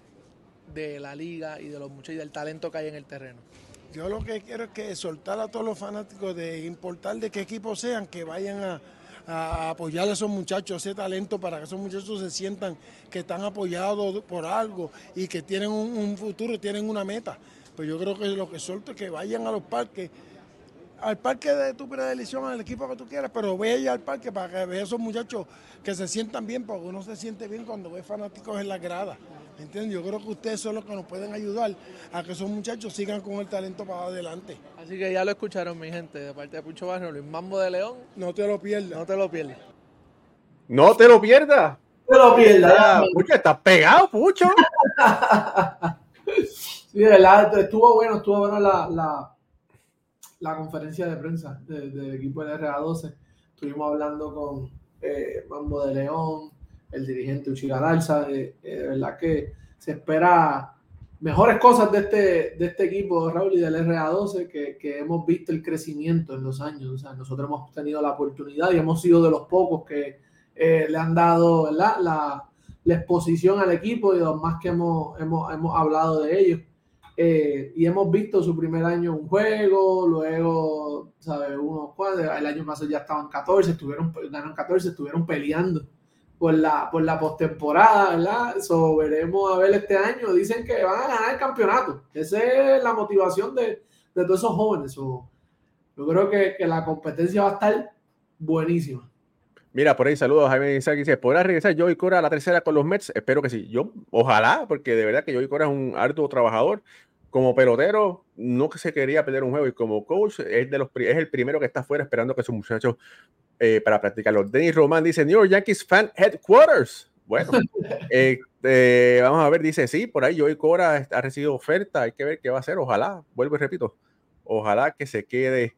de la liga y de los muchachos y del talento que hay en el terreno. Yo lo que quiero es que soltar a todos los fanáticos de importar de qué equipo sean, que vayan a, a apoyar a esos muchachos, ese talento para que esos muchachos se sientan que están apoyados por algo y que tienen un, futuro, tienen una meta. Pues yo creo que lo que suelto es que vayan a los parques, al parque de tu predilección, al equipo que tú quieras, pero ve allá al parque para que veas esos muchachos que se sientan bien, porque uno se siente bien cuando ve fanáticos en la grada. ¿Entiendes? Yo creo que ustedes son los que nos pueden ayudar a que esos muchachos sigan con el talento para adelante. Así que ya lo escucharon, mi gente, de parte de Pucho Barrio, Luis Mambo de León. No te lo pierdas. No te lo pierdas. No te lo pierdas. No te lo pierdas. Pucho, estás pegado, Pucho. sí, de verdad, estuvo bueno, estuvo bueno la, la, la conferencia de prensa del equipo del RA12. Estuvimos hablando con eh, Mambo de León, el dirigente Uchiga Dalsa, de, verdad que se espera mejores cosas de este, de este equipo, Raúl, y del RA12, que, que, hemos visto el crecimiento en los años. O sea, nosotros hemos tenido la oportunidad y hemos sido de los pocos que eh, le han dado La, la, exposición al equipo y los más que hemos, hemos, hemos hablado de ellos. Eh, y hemos visto su primer año un juego, luego, ¿sabes? Unos el año pasado ya estaban 14, estuvieron, ganaron 14, estuvieron peleando por la, por la postemporada, ¿verdad? So, veremos a ver este año. Dicen que van a ganar el campeonato. Esa es la motivación de, de todos esos jóvenes. yo creo que, que, la competencia va a estar buenísima. Mira, por ahí saludos a Jaime Isaac. Dice, ¿podrá regresar yo y Cora a la tercera con los Mets? Espero que sí. Yo, ojalá, porque de verdad que yo y Cora es un arduo trabajador. Como pelotero, no que se quería perder un juego y como coach es, de los, es el primero que está afuera esperando que sus muchachos eh, para practicarlo. Denis Román dice New York Yankees Fan Headquarters. Bueno, eh, eh, vamos a ver, dice sí, por ahí Joey Cora ha recibido oferta, hay que ver qué va a hacer, ojalá, vuelvo y repito, ojalá que se quede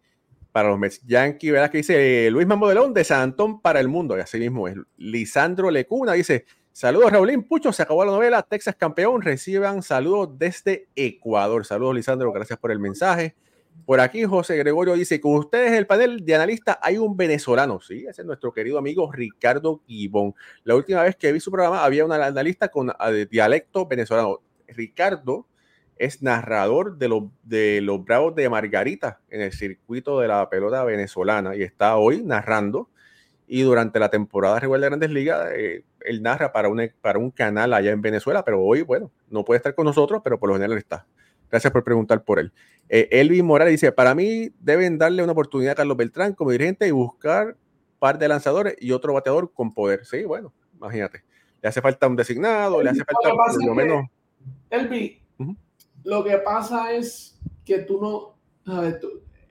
para los Mets. Yankee, ¿verdad? Que dice Luis Mambo de San Antón para el mundo, y así mismo es. Lisandro Lecuna dice, saludos Raulín Pucho, se acabó la novela, Texas campeón, reciban saludos desde Ecuador. Saludos Lisandro, gracias por el mensaje. Por aquí José Gregorio dice, con ustedes el panel de analistas hay un venezolano, sí, ese es nuestro querido amigo Ricardo Gibón. La última vez que vi su programa había un analista con ah, dialecto venezolano. Ricardo es narrador de, los de los Bravos de Margarita en el circuito de la pelota venezolana y está hoy narrando. Y durante la temporada regular de Grandes Ligas, eh, él narra para un, para un canal allá en Venezuela, pero hoy, bueno, no puede estar con nosotros, pero por lo general está. Gracias por preguntar por él. Eh, Elvin Morales dice, para mí deben darle una oportunidad a Carlos Beltrán como dirigente y buscar par de lanzadores y otro bateador con poder. Sí, bueno, imagínate. Le hace falta un designado, le hace falta por lo menos... Elvi, lo que pasa es que tú no...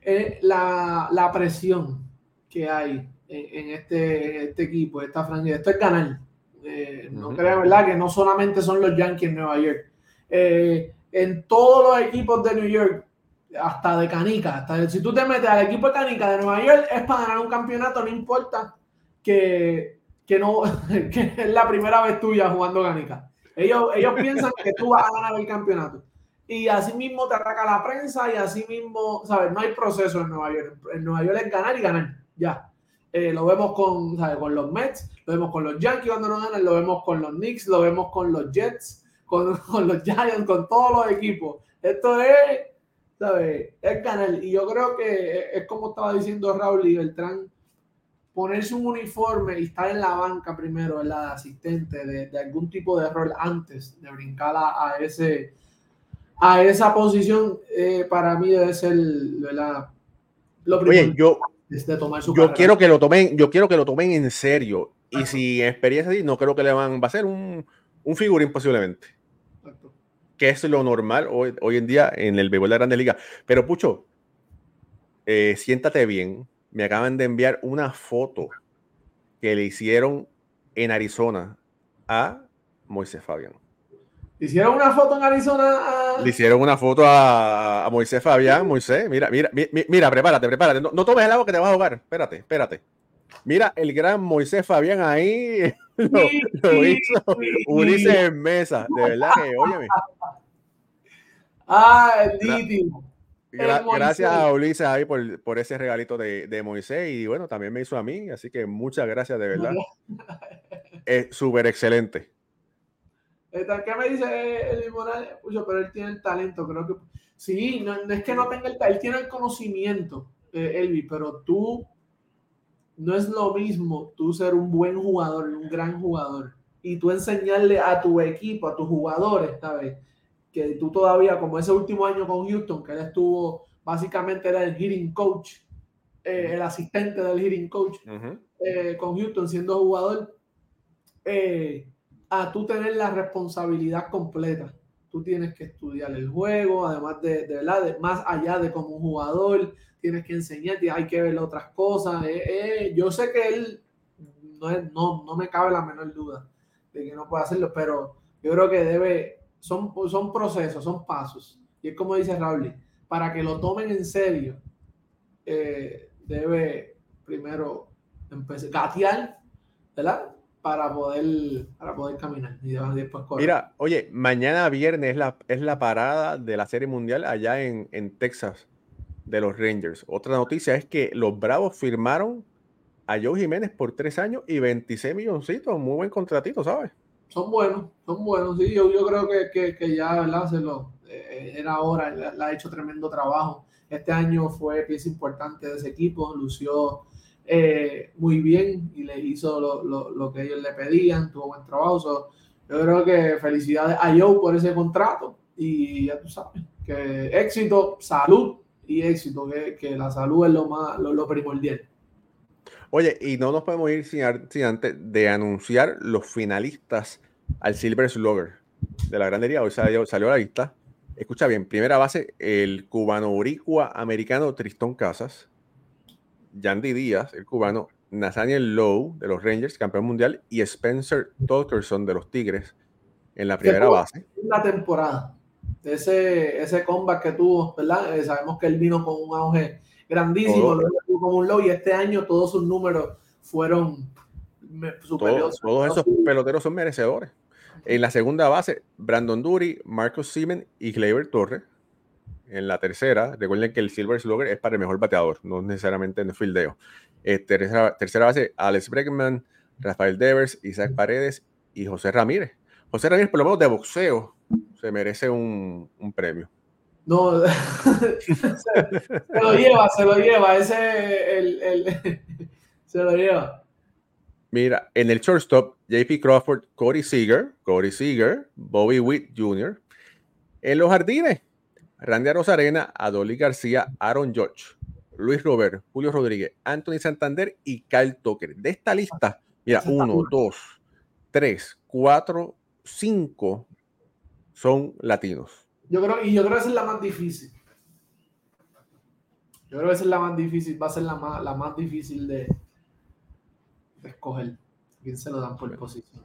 Eh, la, la, presión que hay en, este, este, equipo, esta franquicia, esto es ganar. Eh, no creo, ¿verdad? Que no solamente son los Yankees en Nueva York. Eh, en todos los equipos de New York, hasta de canica, hasta si tú te metes al equipo de canica de Nueva York, es para ganar un campeonato, no importa que, que no, que es la primera vez tuya jugando canica. Ellos, ellos piensan que tú vas a ganar el campeonato. Y así mismo te ataca la prensa y así mismo, ¿sabes? No hay proceso en Nueva York. En Nueva York es ganar y ganar. Ya. Eh, lo vemos con, con los Mets, lo vemos con los Yankees cuando no ganan, lo vemos con los Knicks, lo vemos con los Jets con, los Giants, con todos los equipos. Esto es, ¿sabes? Es ganar. Y yo creo que es como estaba diciendo Raúl y Beltrán, ponerse un uniforme y estar en la banca primero, en la asistente, de, algún tipo de rol antes de brincar a, ese a esa posición, eh, para mí debe ser lo primero. Oye, yo, yo quiero que lo tomen, yo quiero que lo tomen en serio. Y si experiencia así, no creo que le van, va a ser un, un figurín posiblemente que es lo normal hoy, hoy en día en el béisbol de la Grande Liga. Pero Pucho, eh, siéntate bien. Me acaban de enviar una foto que le hicieron en Arizona a Moisés Fabián. ¿Hicieron una foto en Arizona? Le hicieron una foto a, Moisés Fabián. Moisés, mira, mira, mira, prepárate, prepárate. No, tomes el agua que te vas a ahogar. Espérate, espérate. Mira el gran Moisés Fabián ahí. Lo, hizo Ulises en mesa. De verdad que, óyeme. Ah, el gracias a Ulises ahí por, por ese regalito de, de, Moisés y bueno, también me hizo a mí, así que muchas gracias de verdad. es súper excelente. ¿Qué me dice el Morales? pero él tiene el talento, creo que sí, no, es que no tenga el él tiene el conocimiento, eh, Elvi, pero tú no es lo mismo tú ser un buen jugador, un gran jugador, y tú enseñarle a tu equipo, a tus jugadores, ¿sabes? Que tú todavía, como ese último año con Houston, que él estuvo básicamente era el hitting coach, eh, el asistente del hitting coach eh, con Houston siendo jugador, eh, a tú tener la responsabilidad completa. Tú tienes que estudiar el juego, además de, de verdad, más allá de como un jugador, tienes que enseñarte, hay que ver otras cosas. yo sé que él no, no, no me cabe la menor duda de que no puede hacerlo, pero yo creo que debe, son, son procesos, son pasos. Y es como dice Raúl, para que lo tomen en serio, eh, debe primero empezar, gatear, ¿verdad? Para poder, para poder caminar y después correr. Mira, oye, mañana viernes es la, es la parada de la Serie Mundial allá en, en Texas de los Rangers. Otra noticia es que los Bravos firmaron a Joe Jiménez por tres años y 26 milloncitos. Muy buen contratito, ¿sabes? Son buenos, son buenos. Sí, yo, yo creo que, que, ya, ¿verdad? Se lo, eh, era hora, le, ha hecho tremendo trabajo. Este año fue pieza importante de ese equipo, lució eh, muy bien y le hizo lo, lo, lo, que ellos le pedían, tuvo buen trabajo. yo creo que felicidades a Joe por ese contrato y ya tú sabes, que éxito, salud y éxito, que, que la salud es lo, más, lo, lo primordial. Oye, y no nos podemos ir sin, antes de anunciar los finalistas al Silver Slugger de la grandería. Hoy salió, salió la lista. Escucha bien, primera base, el cubano uricua americano Tristón Casas, Yandy Díaz, el cubano, Nathaniel Lowe de los Rangers, campeón mundial, y Spencer Torkerson de los Tigres en la primera base. La temporada, ese, ese comeback que tuvo, ¿verdad? Eh, sabemos que él vino con un auge grandísimo, como un low y este año todos sus números fueron superiores. Todos, esos peloteros son merecedores. En la segunda base, Brandon Dury, Marcos Simen y Gleyber Torres. En la tercera, recuerden que el Silver Slugger es para el mejor bateador, no necesariamente en el fildeo. Eh, tercera, tercera, base, Alex Bregman, Rafael Devers, Isaac Paredes y José Ramírez. José Ramírez, por lo menos de boxeo, se merece un, un premio. No, se, lo lleva, se lo lleva. Ese, el, el, se lo lleva. Mira, en el shortstop, JP Crawford, Corey Seager, Corey Seager, Bobby Witt Jr. En los jardines, Randy Rosarena, Adoli García, Aaron George, Luis Robert, Julio Rodríguez, Anthony Santander y Kyle Tucker. De esta lista, mira, uno, dos, tres, cuatro, cinco son latinos. Yo creo, y yo creo que esa es la más difícil. Yo creo que esa es la más difícil, va a ser la más, la más difícil de, escoger. ¿Quién se lo dan por posición?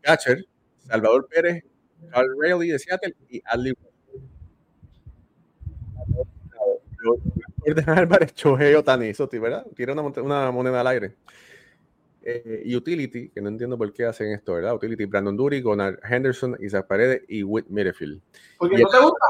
Catcher, Salvador Pérez, Carl Rayleigh de Seattle y Adley Álvarez, Chohei Otani, ¿verdad? Tira una, una moneda al aire. Eh, utility, que no entiendo por qué hacen esto, ¿verdad? Utility, Brandon Dury, Gonald Henderson, Isaac Paredes y Whit Mitterfield. ¿Porque no te gusta?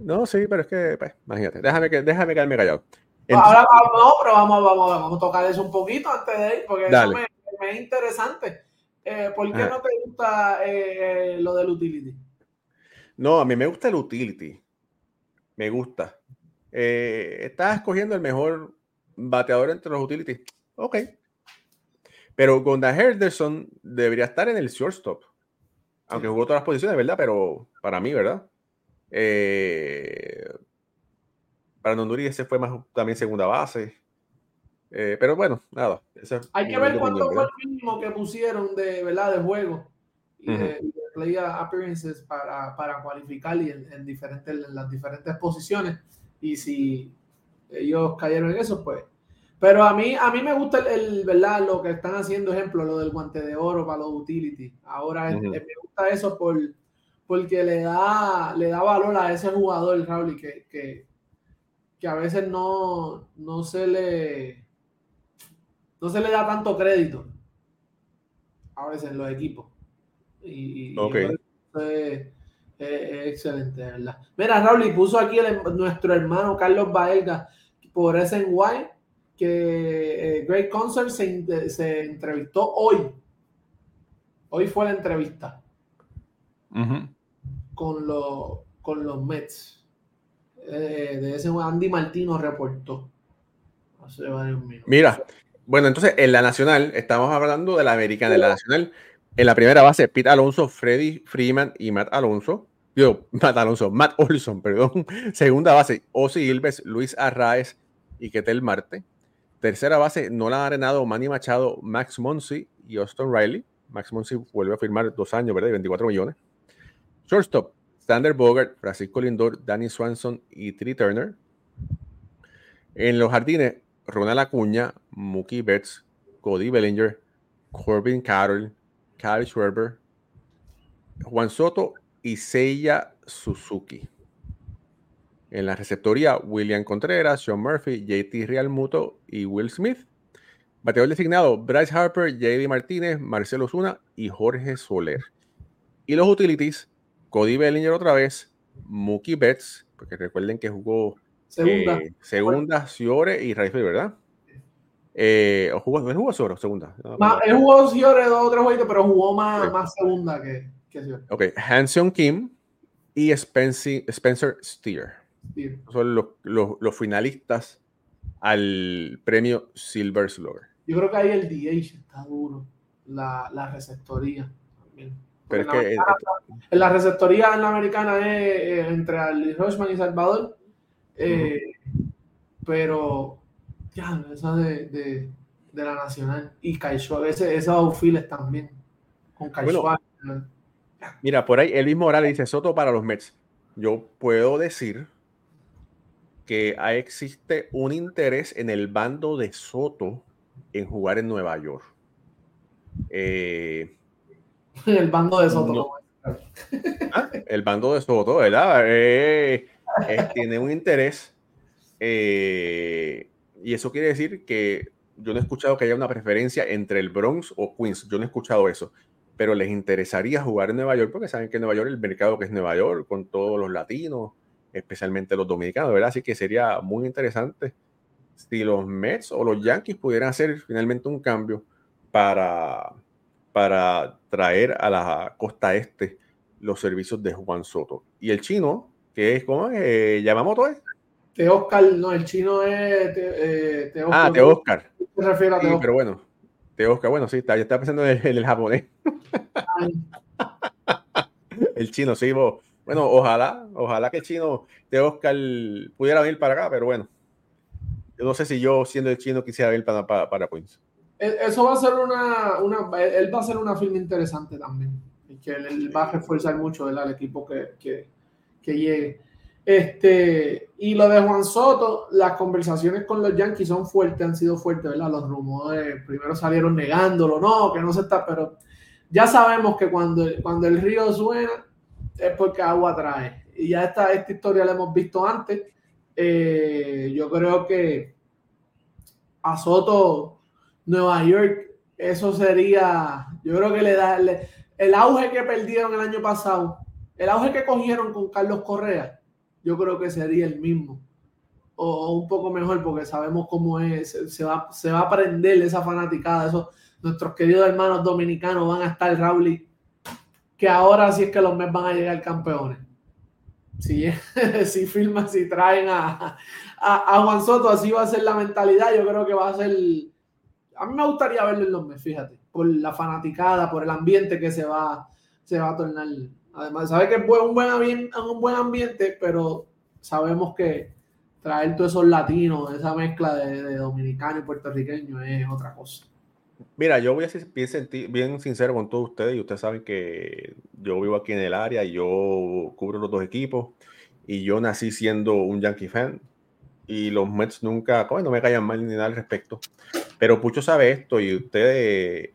No, sí, pero es que, pues, imagínate, déjame, que, déjame quedarme callado. Ahora vamos, pero vamos, vamos, vamos a tocar eso un poquito antes de ir, porque eso me, me, es interesante. Eh, ¿Por qué no te gusta eh, lo del utility? No, a mí me gusta el utility. Me gusta. Estás escogiendo el mejor bateador entre los utilities. Ok, pero Gonda Henderson debería estar en el shortstop. Aunque jugó todas las posiciones, ¿verdad? Pero para mí, ¿verdad? Eh, para Nonduri ese fue más también segunda base. Eh, pero bueno, nada. Hay que ver cuánto fue el mínimo que pusieron de, ¿verdad? de juego y, de, play appearances para, para cualificar y en, diferentes, en las diferentes posiciones. Y si ellos cayeron en eso, pues pero a mí, a mí me gusta el, ¿verdad? Lo que están haciendo, ejemplo, lo del guante de oro para los utility. Ahora me gusta eso por, porque le da, le da valor a ese jugador, Raúl, que, que, que a veces no, no se le no se le da tanto crédito. A veces en los equipos. Y, es, excelente, ¿verdad? Mira, Raúl, y puso aquí nuestro hermano Carlos Baelga por ese White que eh, Greg Concert se, se, entrevistó hoy. Hoy fue la entrevista con, los, con los Mets. Eh, de ese Andy Martino reportó hace varios minutos. Mira, bueno, entonces en la nacional, estamos hablando de la americana, en la nacional, en la primera base, Pete Alonso, Freddy Freeman y Matt Alonso. Matt Alonso, Matt Olson, perdón. Segunda base, Ozzy Ilves, Luis Arraez y Ketel Marte. Tercera base, Nolan Arenado, Manny Machado, Max Monsi y Austin Riley. Max Monsi vuelve a firmar dos años, ¿verdad? 24 millones. Shortstop, Sander Bogart, Francisco Lindor, Danny Swanson y Tree Turner. En los jardines, Ronald Acuña, Mookie Betts, Cody Bellinger, Corbin Carroll, Kyle Schwerber, Juan Soto y Seiya Suzuki. En la receptoría, William Contreras, Sean Murphy, JT Realmuto y Will Smith. Bateador designado, Bryce Harper, JD Martínez, Marcelo Zuna y Jorge Soler. Y los utilities, Cody Bellinger otra vez, Mookie Betts, porque recuerden que jugó Segunda. eh, segunda Ciore y Rayfield, ¿verdad? Eh, ¿o jugó, ¿no jugó segunda? Más- él jugó Ciore dos o tres jueguitos, pero jugó más, más segunda que, que. Ok, Hanson Kim y Spencer, Spencer Steer. Son los, los- los finalistas al premio Silver Slugger. Yo creo que ahí el DH está duro. La, la receptoría también. Pero es En la que eh, americana- en la receptoría en la americana es eh, entre Ali Rochman y Salvador. eh, Pero, ya, esa de, de, de la nacional. Y Caixua, ese, ese outfield también. Con Caixua. Mira, por ahí Elvis Morales dice Soto para los Mets. Yo puedo decir que existe un interés en el bando de Soto en jugar en Nueva York. Eh, el bando de Soto. No. ah, el bando de Soto, ¿verdad? Eh, eh, tiene un interés. eh, y eso quiere decir que yo no he escuchado que haya una preferencia entre el Bronx o Queens. Yo no he escuchado eso. Pero les interesaría jugar en Nueva York porque saben que Nueva York, el mercado que es Nueva York, con todos los latinos, especialmente los dominicanos, ¿verdad? Así que sería muy interesante si los Mets o los Yankees pudieran hacer finalmente un cambio para, para traer a la costa este los servicios de Juan Soto. Y el chino, que es como eh, Yamamoto, ¿es? Te Oscar, no, el chino es. Te, eh, te Oscar, Ah, Te Oscar. Se refiere a Sí, Te Oscar. pero bueno, Te Oscar, bueno, sí, está, yo estaba pensando en el, en el japonés. el chino, sí, bo- bueno, ojalá, ojalá que el chino de Oscar pudiera venir para acá, pero bueno. Yo no sé si yo, siendo el chino, quisiera venir para, para, para Queens. Eh, Eso va a ser una, una. Él va a ser una firma interesante también. Que él, él va a reforzar mucho ¿verdad? al equipo que, que, que llegue. Este, y lo de Juan Soto, las conversaciones con los Yankees son fuertes, han sido fuertes, ¿verdad? Los rumores primero salieron negándolo, no, que no se está, pero ya sabemos que cuando, cuando el río suena es porque agua trae. Y ya esta, esta historia la hemos visto antes. Eh, yo creo que a Soto, Nueva York, eso sería, yo creo que le da el auge que perdieron el año pasado, el auge que cogieron con Carlos Correa, yo creo que sería el mismo. O, o un poco mejor, porque sabemos cómo es, se, se va, se va a aprender esa fanaticada, esos, nuestros queridos hermanos dominicanos van a estar, Raúl, que ahora sí es que los Mets van a llegar campeones. Si, si filman, si traen a, a, a Juan Soto, así va a ser la mentalidad. Yo creo que va a ser. A mí me gustaría verlo en los Mets, fíjate, por la fanaticada, por el ambiente que se va, se va a tornar. Además, sabe que es un buen, ambiente, pero sabemos que traer todos esos latinos, esa mezcla de, de dominicano y puertorriqueño es otra cosa. Mira, yo voy a ser bien sincero con todos ustedes y ustedes saben que yo vivo aquí en el área y yo cubro los dos equipos y yo nací siendo un Yankee fan y los Mets nunca, bueno, no me callan mal ni nada al respecto, pero Pucho sabe esto y ustedes,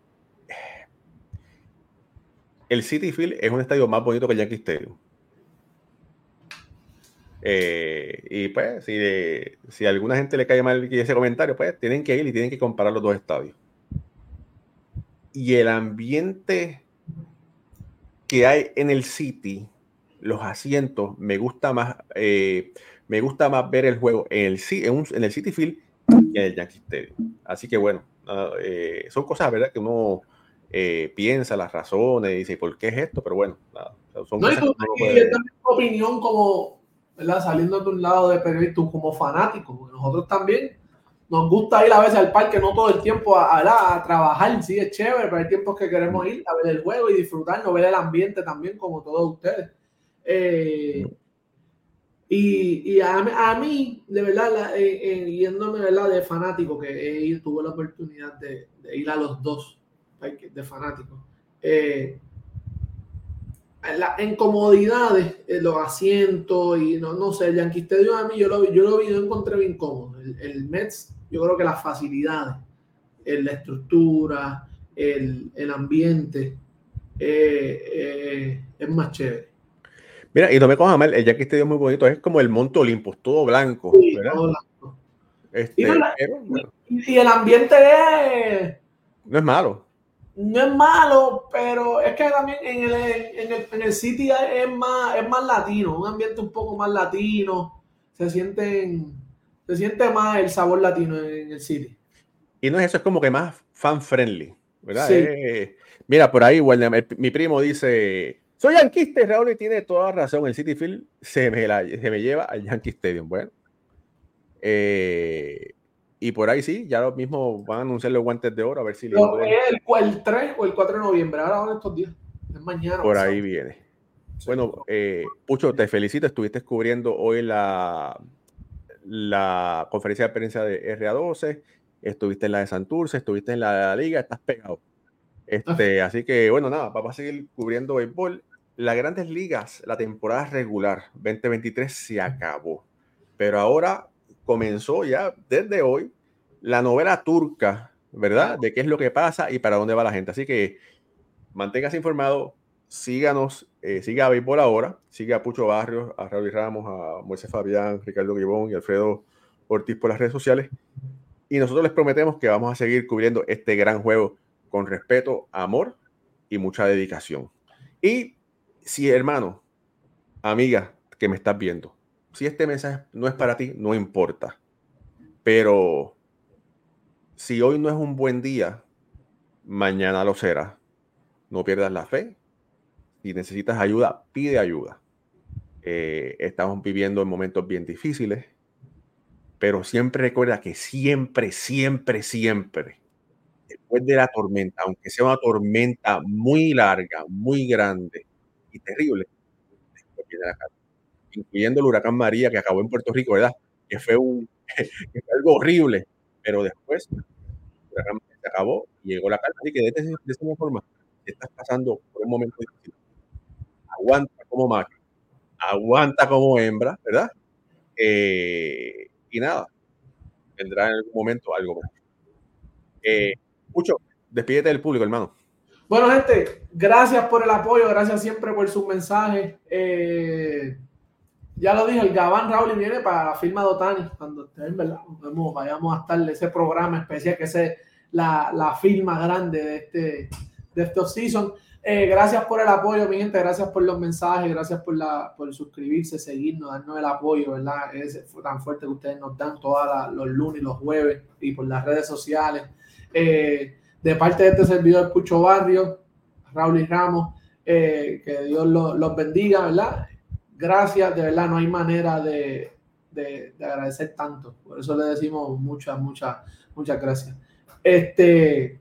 el City Field es un estadio más bonito que el Yankee Stadium. Eh, y pues, si, alguna gente le cae mal ese comentario, pues tienen que ir y tienen que comparar los dos estadios y el ambiente que hay en el City, los asientos, me gusta más, eh, me gusta más ver el juego en el, en, en el City Field que en el Yankee Stadium. Así que bueno, eh, son cosas, ¿verdad? Que uno eh, piensa las razones y dice, ¿por qué es esto? Pero bueno, nada, son No, y cosas tú, que uno y puede- tu opinión como, ¿verdad? Saliendo de un lado de periodista, tú como fanático, porque nosotros también nos gusta ir a veces al parque, no todo el tiempo a, a- a trabajar, sí, es chévere, pero hay tiempos que queremos ir a ver el juego y disfrutarnos, ver el ambiente también, como todos ustedes. Eh, y, a, mí, de verdad, eh, yéndome ¿verdad? de fanático, que tuve la oportunidad de, ir a los dos de fanáticos. en comodidades, los asientos y no, no sé, el Yankee Stadium a mí yo lo, yo lo vi, yo lo encontré bien cómodo. El, el Mets, yo creo que las facilidades, la estructura, el, el ambiente, eh, eh, es más chévere. Mira, y no me cojas mal, el Yankee Stadium es muy bonito, es como el Monte Olympus, todo blanco. Todo blanco. Este, y, el ambiente es... No es malo. No es malo, pero es que también en el, en el, en el City es más, es más latino, un ambiente un poco más latino. Se sienten, se siente más el sabor latino en el City. Y no es eso, es como que más fan friendly. ¿verdad? Eh, mira, por ahí, mi primo dice, soy yanquista Raúl y tiene toda razón, el City Field se me, se me lleva al Yankee Stadium. Bueno, eh, y por ahí sí, ya lo mismo van a anunciar los guantes de oro, a ver si... el, el, 3 o el 4 de noviembre, ahora estos días, es mañana. Por ahí viene. Bueno, eh, Pucho, te felicito, estuviste cubriendo hoy la, la conferencia de prensa de RA12 estuviste en la de Santurce, estuviste en la, Liga, estás pegado. Este, ah. Así que, bueno, nada, vamos a seguir cubriendo béisbol. Las grandes ligas, la temporada regular 2023 se acabó, pero ahora comenzó ya desde hoy la novela turca, ¿verdad? De qué es lo que pasa y para dónde va la gente. Así que manténgase informado, síganos, eh, siga a Béisbol ahora, siga a Pucho Barrios, a Raúl Ramos, a Moisés Fabián, Ricardo Guibón y Alfredo Ortiz por las redes sociales. Y nosotros les prometemos que vamos a seguir cubriendo este gran juego con respeto, amor y mucha dedicación. Y si hermano, amiga que me estás viendo, si este mensaje no es para ti, no importa. Pero si hoy no es un buen día, mañana lo será. No pierdas la fe. Si necesitas ayuda, pide ayuda. Eh, estamos viviendo en momentos bien difíciles pero siempre recuerda que siempre, siempre, siempre, después de la tormenta, aunque sea una tormenta muy larga, muy grande y terrible, incluyendo el huracán María que acabó en Puerto Rico, ¿verdad? Que fue, un, algo horrible, pero después el huracán se acabó y llegó la calma. Así que de, de, esa forma, estás pasando por un momento difícil. Aguanta como macho, aguanta como hembra, ¿verdad? Eh, y nada, vendrá en algún momento algo más. Eh, Mucho, despídete del público, hermano. Bueno, gente, gracias por el apoyo, gracias siempre por sus mensajes. Eh, ya lo dije, el Gabán Raúl viene para la firma de Otani, cuando estén, ¿verdad? vayamos a estar ese programa especial que es la, la firma grande de este de estos season. Eh, gracias por el apoyo, mi gente. Gracias por los mensajes. Gracias por, la, por suscribirse, seguirnos, darnos el apoyo, ¿verdad? Es tan fuerte que ustedes nos dan todos los lunes y los jueves y por las redes sociales. Eh, de parte de este servidor Pucho Barrio, Raúl y Ramos, eh, que Dios los, bendiga, ¿verdad? Gracias, de verdad, no hay manera de, de, de, agradecer tanto. Por eso le decimos muchas, muchas, muchas gracias. Este,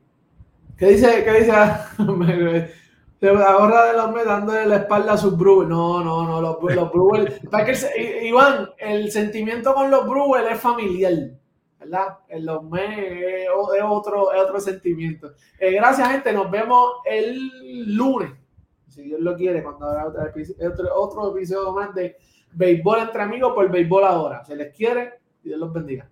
¿qué dice? ¿Qué dice? ahora de los dándole la espalda a sus Brewers. No, no, no, los, los Brewers. Iván, el sentimiento con los Brewers es familiar, ¿verdad? En los Mets es, otro, otro sentimiento. Eh, gracias, gente. Nos vemos el lunes, si Dios lo quiere, cuando haga otro, otro, otro episodio más de Béisbol entre amigos por Béisbol ahora. Se les quiere y Dios los bendiga.